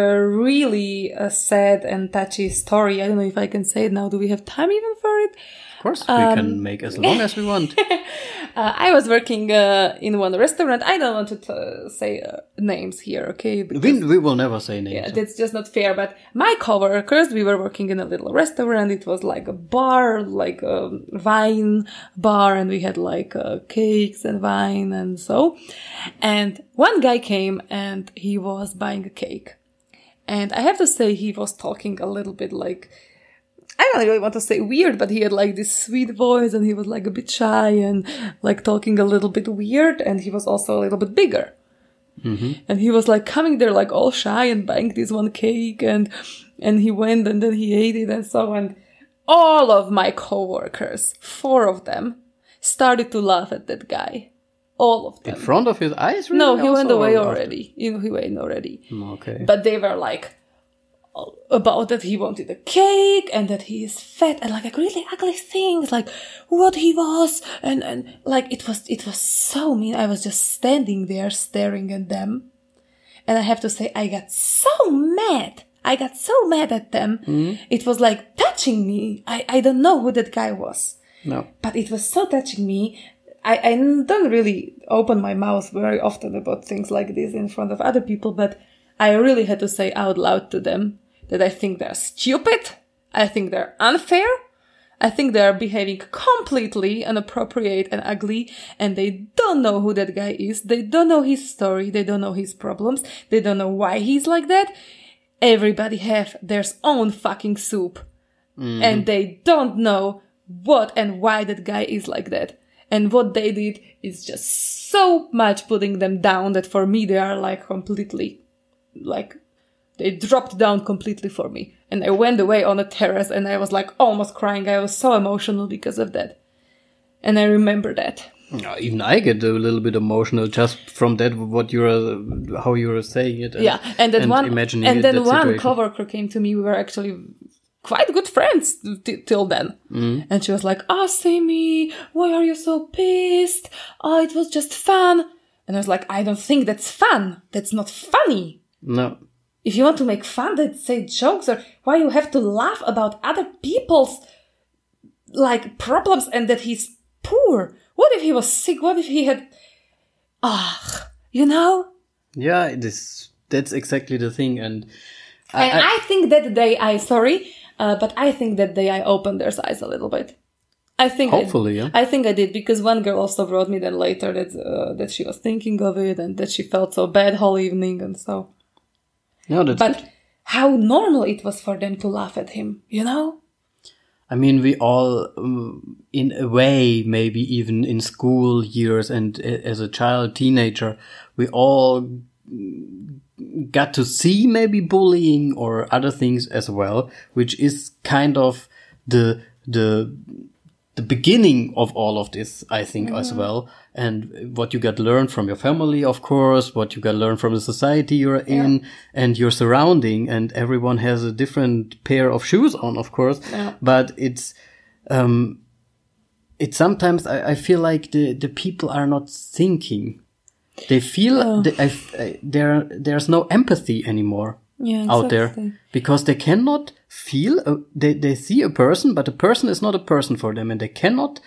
really uh, sad and touchy story. I don't know if I can say it now. Do we have time even for it? Of course, we Um, can make as long as we want. Uh, I was working uh, in one restaurant. I don't want to t- say uh, names here, okay? Because- We, we will never say names. Yeah, that's just not fair. But my coworkers, we were working in a little restaurant. It was like a bar, like a wine bar, and we had like uh, cakes and wine and so. And one guy came and he was buying a cake. And I have to say, he was talking a little bit like, I don't really want to say weird, but he had like this sweet voice and he was like a bit shy and like talking a little bit weird. And he was also a little bit bigger. Mm-hmm. And he was like coming there like all shy and buying this one cake and, and he went and then he ate it and so and all of my coworkers, four of them, started to laugh at that guy. All of them. In front of his eyes? Really? No, he went away already. You know, he went already mm, Okay. but they were like about that he wanted a cake and that he is fat and like, like really ugly things like what he was and and like it was it was so mean i was just standing there staring at them And I have to say, I got so mad. I got so mad at them. Hmm? It was like touching me. I, I don't know who that guy was No. but it was so touching me. I, I don't really open my mouth very often about things like this in front of other people, but I really had to say out loud to them that I think they're stupid. I think they're unfair. I think they are behaving completely inappropriate and ugly, and they don't know who that guy is. They don't know his story. They don't know his problems. They don't know why he's like that. Everybody have their own fucking soup mm-hmm. and they don't know what and why that guy is like that. And what they did is just so much putting them down that for me they are like completely, like, they dropped down completely for me. And I went away on a terrace and I was like almost crying. I was so emotional because of that. And I remember that. Even I get a little bit emotional just from that what you're how you're saying it. And, yeah. And then one, and then one situation. coworker came to me. We were actually quite good friends till then. Mm-hmm. And she was like, "Ah, Sammy, why are you so pissed? Oh, it was just fun." And I was like, "I don't think that's fun. That's not funny. No. If you want to make fun, that say jokes. Or why you have to laugh about other people's like problems and that he's poor? What if he was sick? What if he had ah, you know?" Yeah, it is. That's exactly the thing, and And I, think that day I sorry, uh, but I think that day I opened their eyes a little bit. I think I- Hopefully, yeah. I think I did because one girl also wrote me then later that uh, that she was thinking of it and that she felt so bad whole evening and so. No, that's But good. how normal it was for them to laugh at him, you know? I mean, we all, um, in a way, maybe even in school years and as a child, teenager, we all got to see maybe bullying or other things as well, which is kind of the the the beginning of all of this, I think, as well. And what you got learned from your family, of course, what you got learned from the society you're in and your surrounding. And everyone has a different pair of shoes on, of course. Yeah. But it's, um, it's sometimes I, I feel like the, the people are not thinking. They feel they, I, I, there, there's no empathy anymore Yeah, out there because they cannot feel a, they, they see a person but a person is not a person for them and they cannot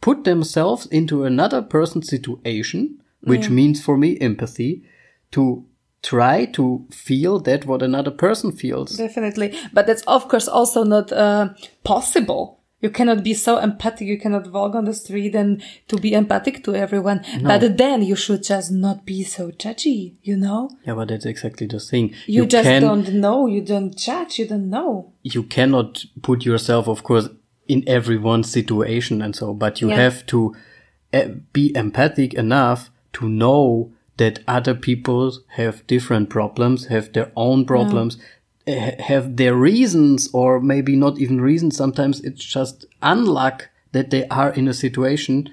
put themselves into another person's situation which means for me empathy to try to feel that what another person feels Definitely. But that's of course also not uh, possible. You cannot be so empathic. You cannot walk on the street and to be empathic to everyone. But then you should just not be so judgy, you know? yeah but that's exactly the thing You, just can don't know. You don't judge. You don't know. you cannot put yourself, of course, in everyone's situation and so, but you Yeah. have to uh, be empathic enough to know that other people have different problems, have their own problems, uh, have their reasons, or maybe not even reasons. Sometimes it's just unluck that they are in a situation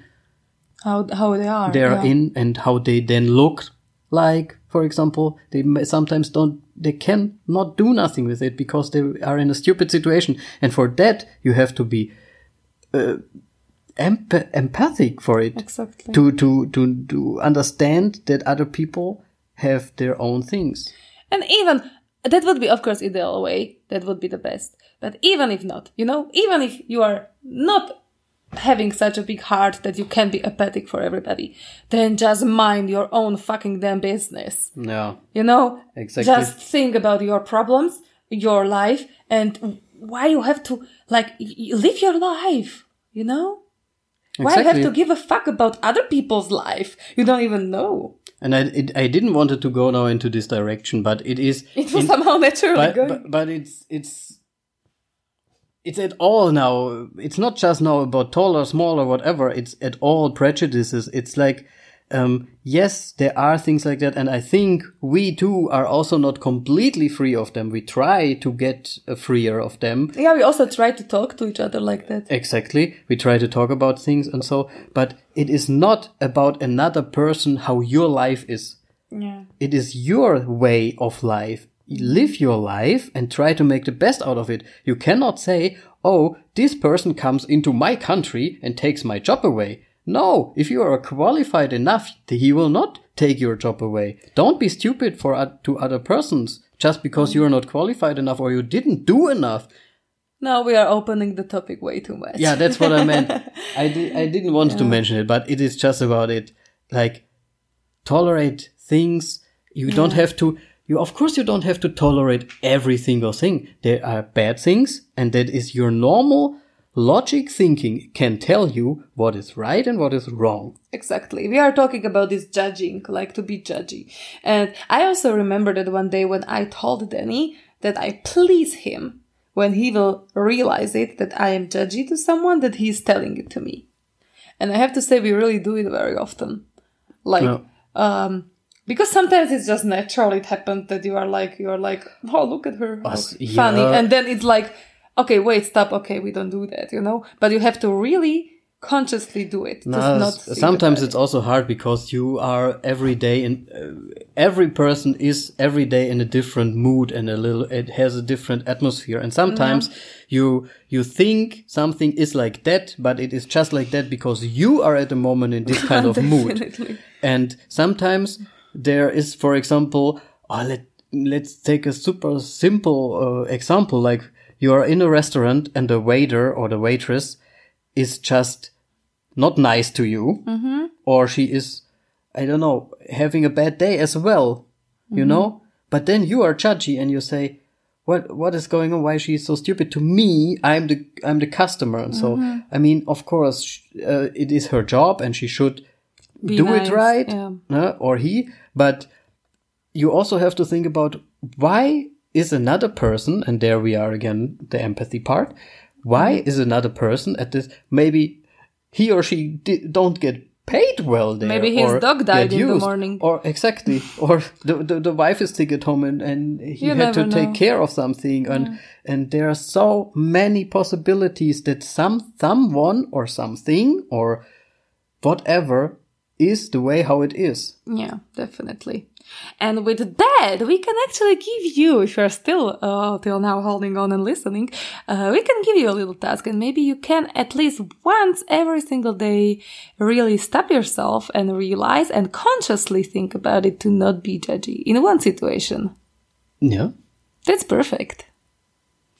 How how they are. they're yeah. in and how they then look like for example they sometimes don't they can not do nothing with it because they are in a stupid situation and for that you have to be uh, emp- empathic for it Exactly. to to to to understand that other people have their own things And even that would be, of course, ideal way. That would be the best. But even if not, you know, even if you are not having such a big heart that you can be empathic for everybody, then just mind your own fucking damn business. yeah You know, Exactly. just think about your problems, your life, and why you have to like live your life. You know, why you have to give a fuck about other people's life you don't even know. and I it, I didn't want it to go now into this direction but it is It was in- somehow naturally but, going. but but it's it's it's at all now it's not just now about tall or small or whatever it's at all prejudices it's like um yes there are things like that and i think we too are also not completely free of them we try to get uh, freer of them yeah, we also try to talk to each other like that. Exactly. We try to talk about things and so, but it is not about another person, how your life is. Yeah. It is your way of life. Live your life and try to make the best out of it. You cannot say, oh, this person comes into my country and takes my job away. No, if you are qualified enough, he will not take your job away. Don't be stupid for oth- to other persons just because you are not qualified enough or you didn't do enough. Now we are opening the topic way too much. Yeah, that's what I meant. I di- I didn't want to mention it, but it is just about it. Like tolerate things. You don't have to. You of course you don't have to tolerate every single thing. There are bad things, and that is your normal logic thinking can tell you what is right and what is wrong. Exactly. We are talking about this judging, like to be judgy. And I also remember that one day when I told Danny that I please him when he will realize it that I am judgy to someone that he's telling it to me. And I have to say we really do it very often. Like Yeah. um because sometimes it's just natural it happens that you are like you're like, oh look at her. Us- funny. yeah. And then it's like, okay, wait, stop, okay, we don't do that, you know? But you have to really consciously do it. No, not sometimes it's also hard because you are every day in uh, every person is every day in a different mood and a little it has a different atmosphere. And sometimes you you think something is like that but it is just like that because you are at the moment in this kind of mood. And sometimes there is for example oh, let let's take a super simple uh, example like you are in a restaurant and the waiter or the waitress is just not nice to you. Or she is i don't know having a bad day as well you know? But then you are judgy and you say what what is going on? Why she is so stupid to me? I'm the i'm the customer. And so i mean of course uh, it is her job and she should Be do nice, it right yeah. uh, or he. But you also have to think about why is another person and there we are again the empathy part why is another person at this maybe he or she don't get paid well there Maybe his or dog died in the used, morning. or exactly or the, the, the wife is sick at home and, and he You had to never take know. care of something and and there are so many possibilities that some someone or something or whatever is the way how it is Yeah, definitely. And with that, we can actually give you, if you're still uh, till now holding on and listening, uh, we can give you a little task, and maybe you can at least once every single day really stop yourself and realize and consciously think about it to not be judgy in one situation. yeah That's perfect.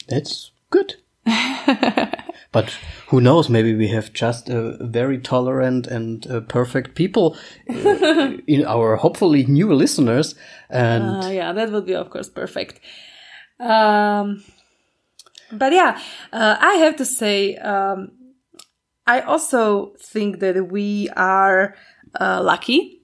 That's good. but who knows? Maybe we have just a very tolerant and uh, perfect people uh, in our hopefully new listeners. And Uh, yeah, that would be, of course, perfect. Um, but yeah, uh, I have to say, um, I also think that we are uh, lucky.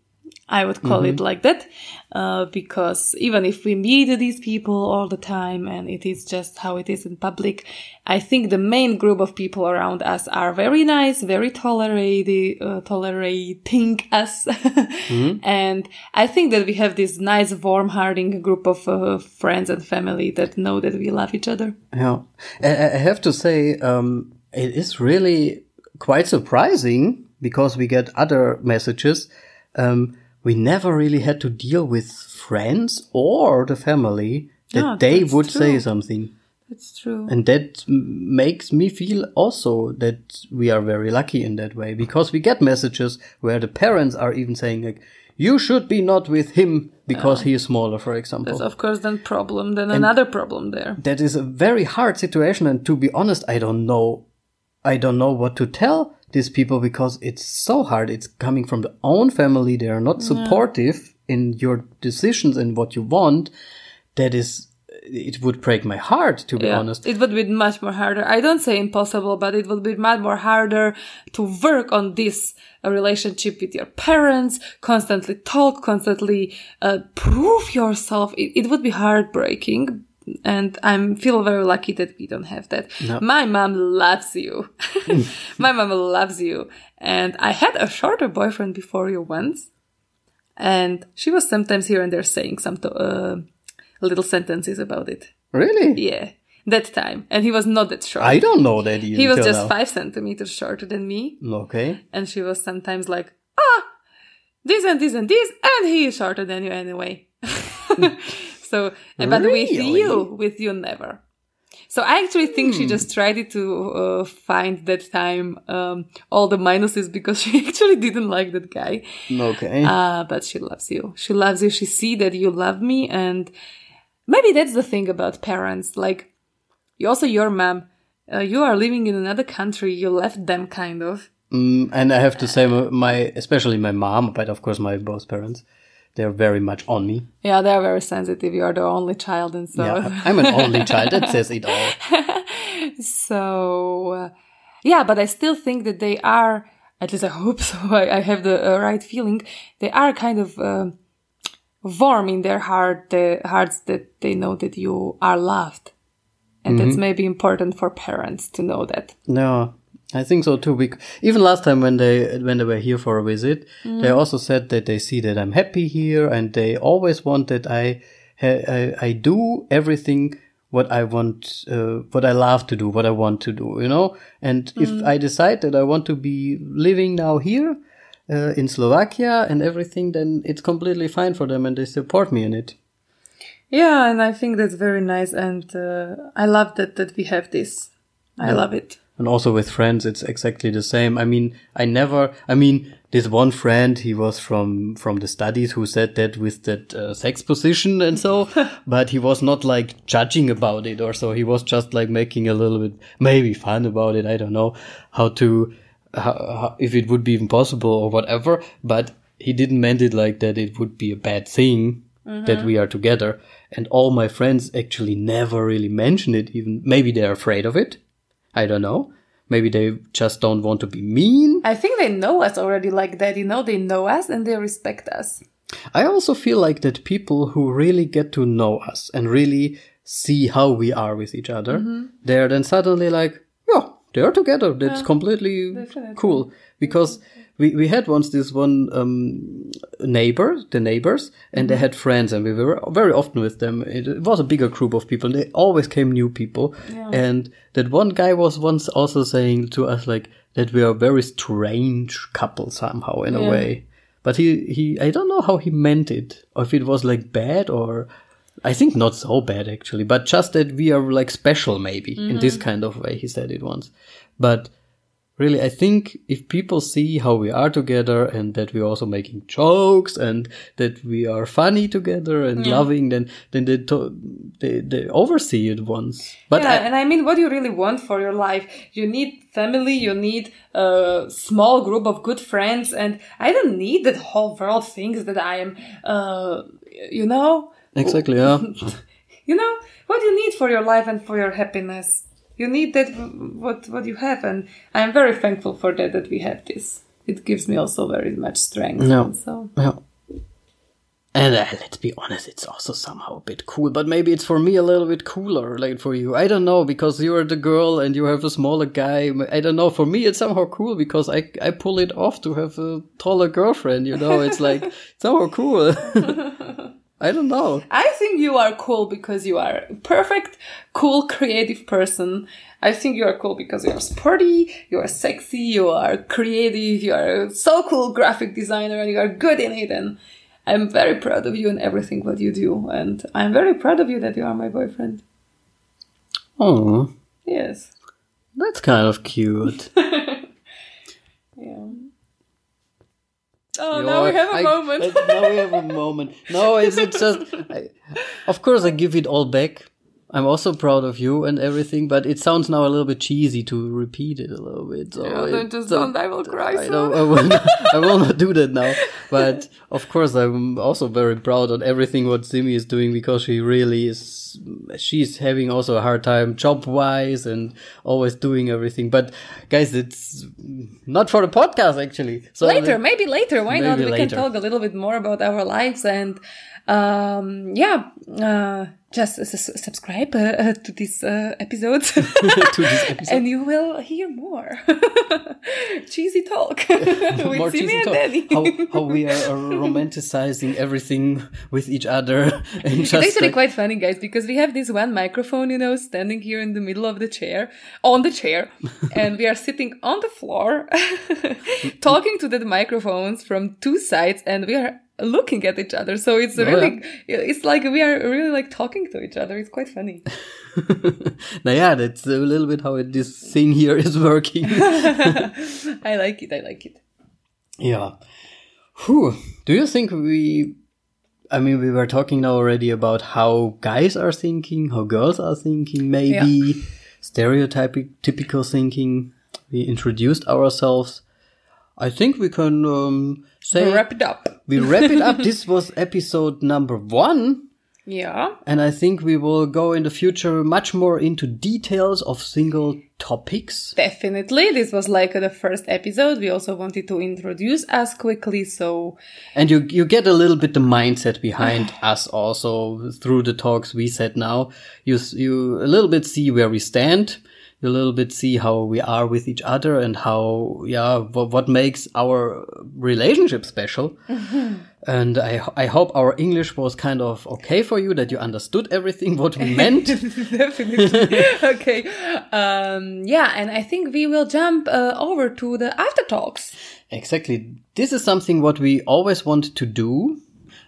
I would call it like that, uh, because even if we meet these people all the time and it is just how it is in public, I think the main group of people around us are very nice, very tolerating, uh, tolerating us. And I think that we have this nice, warm-hearted group of uh, friends and family that know that we love each other. yeah, I, I have to say, um, it is really quite surprising because we get other messages. Um, we never really had to deal with friends or the family that Yeah, they would say something. That's true. And that makes me feel also that we are very lucky in that way because we get messages where the parents are even saying like, you should be not with him because he is smaller, for example. That's of course then problem, then another problem there. that is a very hard situation. And to be honest, I don't know, I don't know what to tell these people because it's so hard. It's coming from the own family. They are not supportive in your decisions and what you want. That is, it would break my heart, to be Yeah, honest. It would be much more harder. I don't say impossible, but it would be much more harder to work on this uh, relationship with your parents, constantly talk, constantly uh, prove yourself. It, it would be heartbreaking. And I'm feel very lucky that we don't have that. My mom loves you. My mom loves you. And I had a shorter boyfriend before you once. And she was sometimes here and there saying some to- uh, little sentences about it. Really? Yeah, that time. And he was not that short. I don't know that he was just now. five centimeters shorter than me. Okay. And she was sometimes like, ah, this and this and this, and he is shorter than you anyway. so, but with Really? you, with you, never. So I actually think she just tried to uh, find that time um, all the minuses because she actually didn't like that guy. Okay. Uh, but she loves you. She loves you. She see that you love me, and maybe that's the thing about parents. Like, you also your mom. Uh, you are living in another country. You left them kind of. Mm, and I have to say, my especially my mom, but of course my both parents, they're very much on me. Yeah, they are very sensitive. You are the only child, and so Yeah, I'm an only child. That says it all. so uh, yeah. But I still think that they are. At least I hope so. I, I have the uh, right feeling. They are kind of uh, warm in their heart, the hearts that they know that you are loved, and that's maybe important for parents to know that. No, I think so too. Even last time when they when they were here for a visit, they also said that they see that I'm happy here, and they always want that I I, I do everything what I want, uh, what I love to do, what I want to do, you know. And if I decide that I want to be living now here uh, in Slovakia and everything, then it's completely fine for them, and they support me in it. Yeah, and I think that's very nice, and uh, I love that that we have this. I love it. And also with friends, it's exactly the same. I mean, I never, I mean, this one friend, he was from, from the studies who said that with that uh, sex position and so, but he was not like judging about it or so. He was just like making a little bit, maybe fun about it. I don't know how to, how, how, if it would be even possible or whatever, but he didn't meant it like that it would be a bad thing that we are together. And all my friends actually never really mention it even. Maybe they're afraid of it. I don't know. Maybe they just don't want to be mean. I think they know us already like that. You know, they know us and they respect us. I also feel like that people who really get to know us and really see how we are with each other, mm-hmm. they're then suddenly like, yeah, they're together. That's completely definitely. cool. Because mm-hmm. We, we had once this one um, neighbor, the neighbors, and they had friends, and we were very often with them. It, it was a bigger group of people. and They always came new people, and that one guy was once also saying to us like that we are a very strange couple somehow in a way. But he, he, I don't know how he meant it, or if it was like bad or, I think not so bad actually, but just that we are like special maybe in this kind of way. He said it once, but really, I think if people see how we are together and that we're also making jokes and that we are funny together and loving, then then they to- they they oversee it once. But yeah, I, and I mean, what do you really want for your life? You need family, you need a small group of good friends, and I don't need that whole world thinks that I am, uh, you know, exactly, yeah. you know, what do you need for your life and for your happiness. You need that what what you have, and I am very thankful for that that we have this. It gives me also very much strength. No. and So Yeah. And uh, let's be honest, it's also somehow a bit cool, but maybe it's for me a little bit cooler, like for you. I don't know, because you're the girl and you have a smaller guy. I don't know. For me, it's somehow cool because I, I pull it off to have a taller girlfriend, you know? It's like somehow cool. I don't know. I think you are cool because you are a perfect, cool, creative person. I think you are cool because you are sporty, you are sexy, you are creative, you are so cool graphic designer and you are good in it and I'm very proud of you and everything what you do and I'm very proud of you that you are my boyfriend. Oh, Yes. that's kind of cute. Yeah. Oh, now we have a I- moment. I- now we have a moment. No, it's, it's just. I, of course, I give it all back. I'm also proud of you and everything, but it sounds now a little bit cheesy to repeat it a little bit. So Yeah, don't just so- don't, I will cry I, don't, I, will not, I will not do that now. But of course, I'm also very proud on everything what Simi is doing because she really is. She's having also a hard time job wise and always doing everything. But guys, it's not for the podcast actually. So later, maybe later. Why not? Maybe We can talk a little bit more about our lives and um, yeah, uh, just subscribe uh, to this uh, episode, to this episode. and you will hear more cheesy talk with More cheesy and talk. How, how we are uh, romanticizing everything with each other It's actually like- quite funny, guys, because we have this one microphone, you know, standing here in the middle of the chair, on the chair, and we are sitting on the floor, talking to the microphones from two sides, and we are looking at each other. So it's Oh, really, it's like we are really like talking to each other. It's quite funny. now, yeah, that's a little bit how it, this thing here is working. I like it. I like it. yeah. Whew. Do you think we? I mean, we were talking now already about how guys are thinking, how girls are thinking, maybe stereotypic, typical thinking. We introduced ourselves. I think we can um, say Wrap it up. we wrap it up. this was episode number one. Yeah. And I think we will go in the future much more into details of single topics. Definitely. This was like the first episode. We also wanted to introduce us quickly. So And you, you get a little bit the mindset behind us also through the talks we said now. You, you a little bit see where we stand. A little bit see how we are with each other and how, yeah, what, what makes our relationship special. And I, I hope our English was kind of okay for you, that you understood everything what we meant. definitely. okay. Um, yeah. And I think we will jump uh, over to the after talks. Exactly. This is something what we always want to do.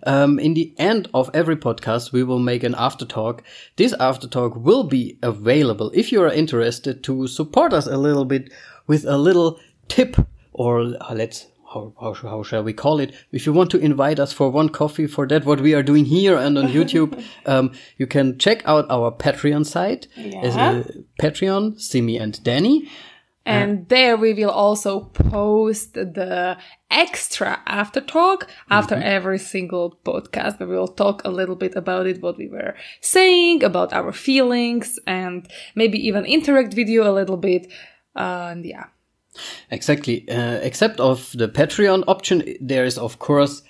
Um, in the end of every podcast, we will make an after talk. This after talk will be available if you are interested to support us a little bit with a little tip or uh, let's how, how, how shall we call it? If you want to invite us for one coffee for that, what we are doing here and on YouTube, um, you can check out our Patreon site. As Yeah. a Patreon, Simi and Danny. And there we will also post the extra after talk after every single podcast we will talk a little bit about it, what we were saying, about our feelings, and maybe even interact video a little bit. Uh, and yeah. Exactly. Uh, except of the Patreon option, there is of course,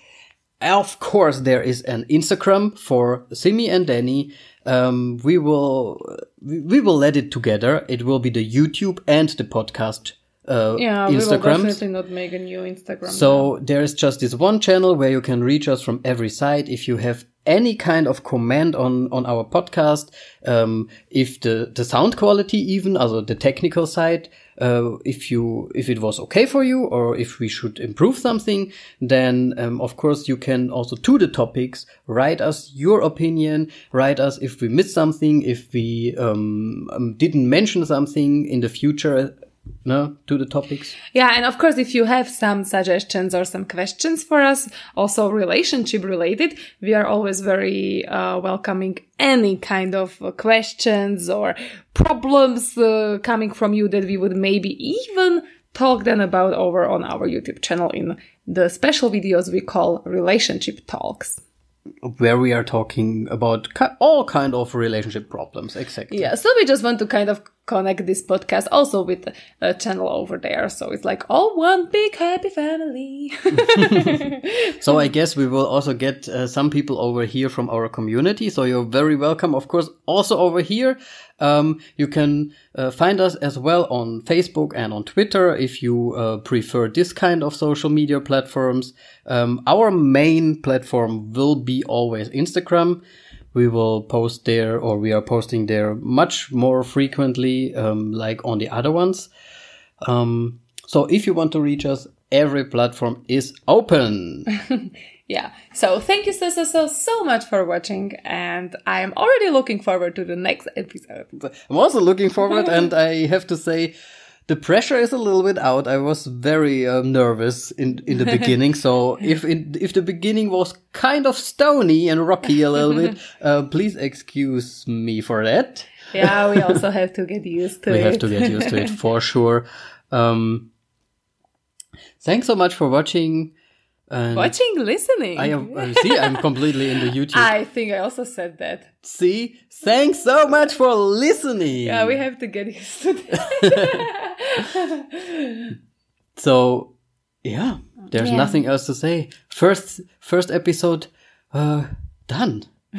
of course, there is an Instagram for Simi and Danny. Um, we will we, will let it together. It will be the YouTube and the podcast uh, Yeah, we will definitely not make a new Instagram. So there is just this one channel where you can reach us from every side. If you have any kind of comment on, on our podcast, um, if the, the sound quality even, also the technical side, uh, if you, if it was okay for you or if we should improve something, then, um, of course you can also to the topics write us your opinion, write us if we missed something, if we, um, um, didn't mention something in the future, no, to the topics. Yeah, and of course, if you have some suggestions or some questions for us, also relationship related, we are always very uh, welcoming any kind of uh, questions or problems uh, coming from you that we would maybe even talk then about over on our YouTube channel in the special videos we call relationship talks. where we are talking about ki- all kind of relationship problems exactly Yeah, so we just want to kind of connect this podcast also with a channel over there. So it's like all one big happy family. so i guess we will also get uh, some people over here from our community so you're very welcome of course also over here um, you can uh, find us as well on facebook and on twitter if you uh, prefer this kind of social media platforms um, our main platform will be always instagram we will post there or we are posting there much more frequently um, like on the other ones Um, so if you want to reach us, every platform is open. yeah. So thank you so, so, so, so much for watching. And I am already looking forward to the next episode. I'm also looking forward, and I have to say, the pressure is a little bit out. I was very um, nervous in in the beginning, so if it, if the beginning was kind of stony and rocky a little bit, uh, please excuse me for that. Yeah, we also have to get used to we it. We have to get used to it for sure. Um, thanks so much for watching. And Watching, listening. I am, uh, see, I'm completely in the YouTube. I think I also said that. See, thanks so much for listening. Yeah, we have to get used to that. So, yeah, there's Yeah. nothing else to say. First, first episode, uh, done.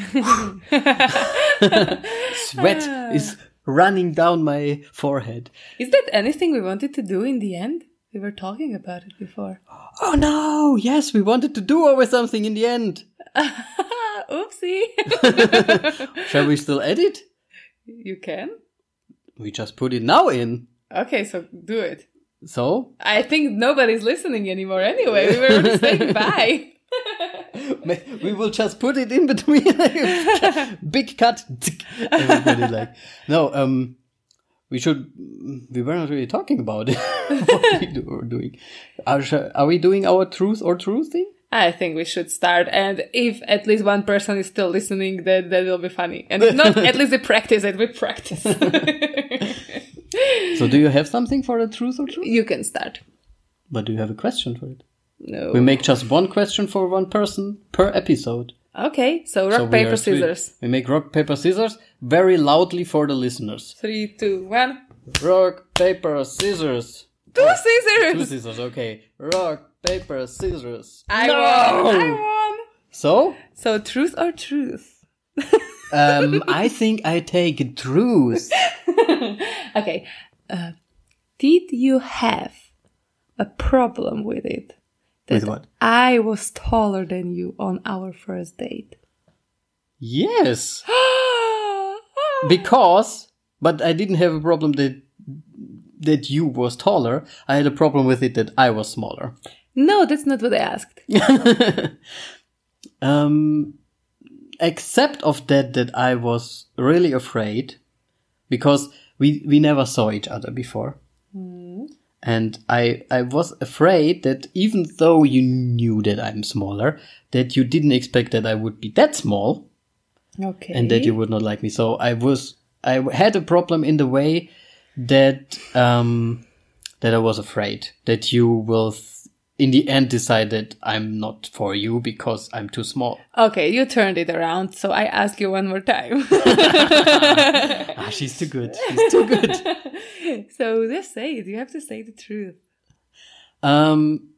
Sweat is running down my forehead. Is that anything we wanted to do in the end? We were talking about it before. Oh no! Yes, we wanted to do over something in the end. Oopsie. Shall we still edit? you can? We just put it now in. Okay, so do it. So, I think nobody's listening anymore anyway. We were saying bye. we will just put it in between. Big cut. Everybody like no. Um, we should. We were not really talking about it. what we do, are doing. Are, are we doing our truth or truth thing? I think we should start, and if at least one person is still listening, then that will be funny. And if not, at least we practice it. We practice. So, do you have something for the truth or truth? you can start. But do you have a question for it? No. We make just one question for one person per episode. Okay, so rock, So paper, scissors. We make rock, paper, scissors very loudly for the listeners. Three, two, one. Rock, paper, scissors. Two Two scissors! scissors, okay. Rock, paper, scissors. I no! won! I won! So, So, truth or truth? um, I think I take truth. Okay. Uh, did you have a problem with it? With what? I was taller than you on our first date. Yes. Because, but I didn't have a problem that that you was taller. I had a problem with it that I was smaller. no, that's not what I asked. um, except of that, that I was really afraid because we we never saw each other before, and I I was afraid that even though you knew that I'm smaller, that you didn't expect that I would be that small Okay. and that you would not like me. So I was I had a problem in the way that um that I was afraid that you will in the end decided I'm not for you because I'm too small. Okay, you turned it around, so I ask you one more time. Ah, she's too good. She's too good. so just say it. You have to say the truth. Um,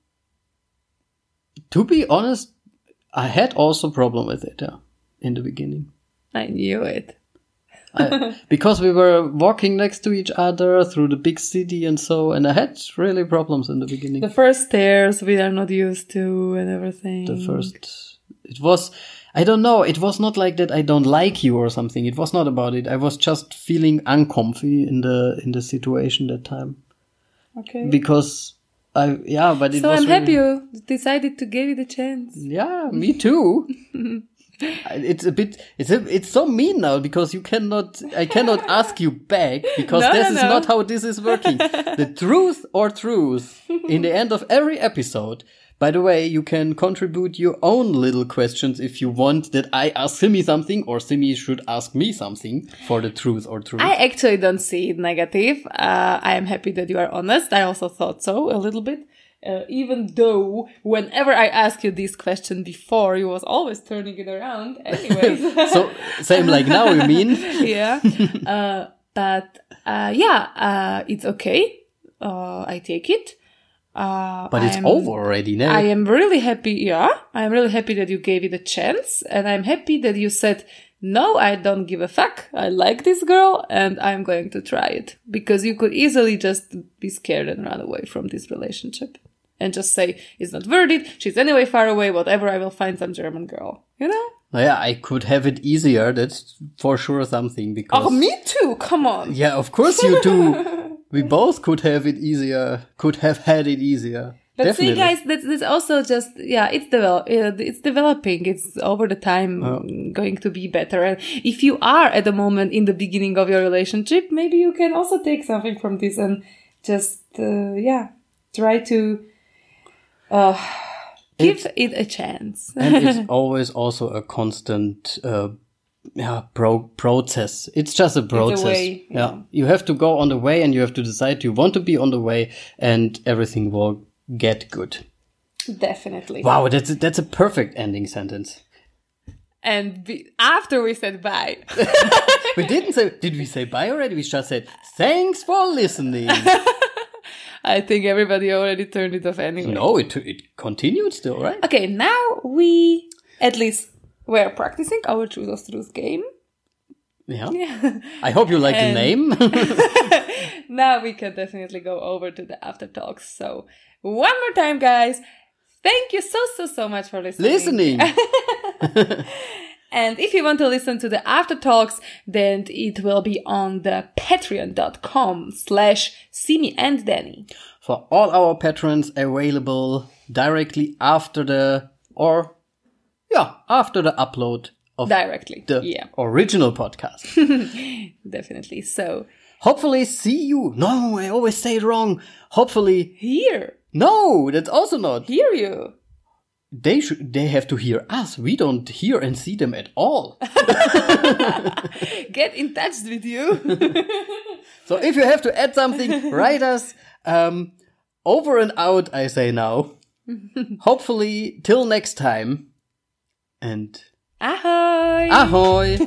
to be honest, I had also problem with it yeah, in the beginning. I knew it. I, because we were walking next to each other through the big city and so, and I had really problems in the beginning. The first stairs we are not used to and everything. the first it was i don't know it was not like that i don't like you or something it was not about it i was just feeling uncomfy in the in the situation that time Okay. because i yeah but it so was I'm happy you decided to give it a chance. yeah me too it's a bit it's a, it's so mean now because you cannot i cannot ask you back because No, this no, is no. not how this is working the truth or truth in the end of every episode by the way you can contribute your own little questions if you want that i ask simi something or simi should ask me something for the truth or truth I actually don't see it negative. Uh, I am happy that you are honest. I also thought so a little bit. Uh, even though whenever I asked you this question before, you was always turning it around. Anyways. so same like now you mean yeah. Uh, but uh, yeah, uh, it's okay. Uh, I take it. Uh, but it's I'm- over already now I am really happy. Yeah, I am really happy that you gave it a chance, and I'm happy that you said, "No, I don't give a fuck. I like this girl, and I'm going to try it." Because you could easily just be scared and run away from this relationship, and just say, "It's not worth it. She's anyway far away. Whatever. I will find some German girl." You know? yeah i could have it easier that's for sure something because Oh, me too. Come on. Yeah, of course you do. we both could have it easier. Could have had it easier. But Definitely. see, guys, that's, that's also just yeah, it's develop, uh, it's developing. It's over the time Oh. going to be better. And if you are at the moment in the beginning of your relationship, maybe you can also take something from this and just uh, yeah, try to uh, give it a chance. and it's always also a constant uh, yeah, pro- process. It's just a process. way, yeah. yeah. You have to go on the way and you have to decide you want to be on the way and everything will get good. Definitely. Wow, that's a, that's a perfect ending sentence. And be, after we said bye, We didn't say, did we say bye already? We just said, thanks for listening. I think everybody already turned it off anyway. no, it, it continued still, right? Okay, now we at least we're practicing our truth or truth game. Yeah. I hope you like And- the name. Now we can definitely go over to the after talks. So one more time, guys. Thank you so so so much for listening. listening. And if you want to listen to the after talks, then it will be on the patreon.com slash Simi and Danny. For all our patrons available directly after the or yeah, after the upload of Directly. the yeah, original podcast. definitely. So Hopefully see you. No, I always say it wrong. Hopefully, here, no, that's also not. hear you. They should, they have to hear us. We don't hear and see them at all. Get in touch with you. so if you have to add something, write us. Um, over and out, I say now. Hopefully, till next time. And Ahoy! ahoy!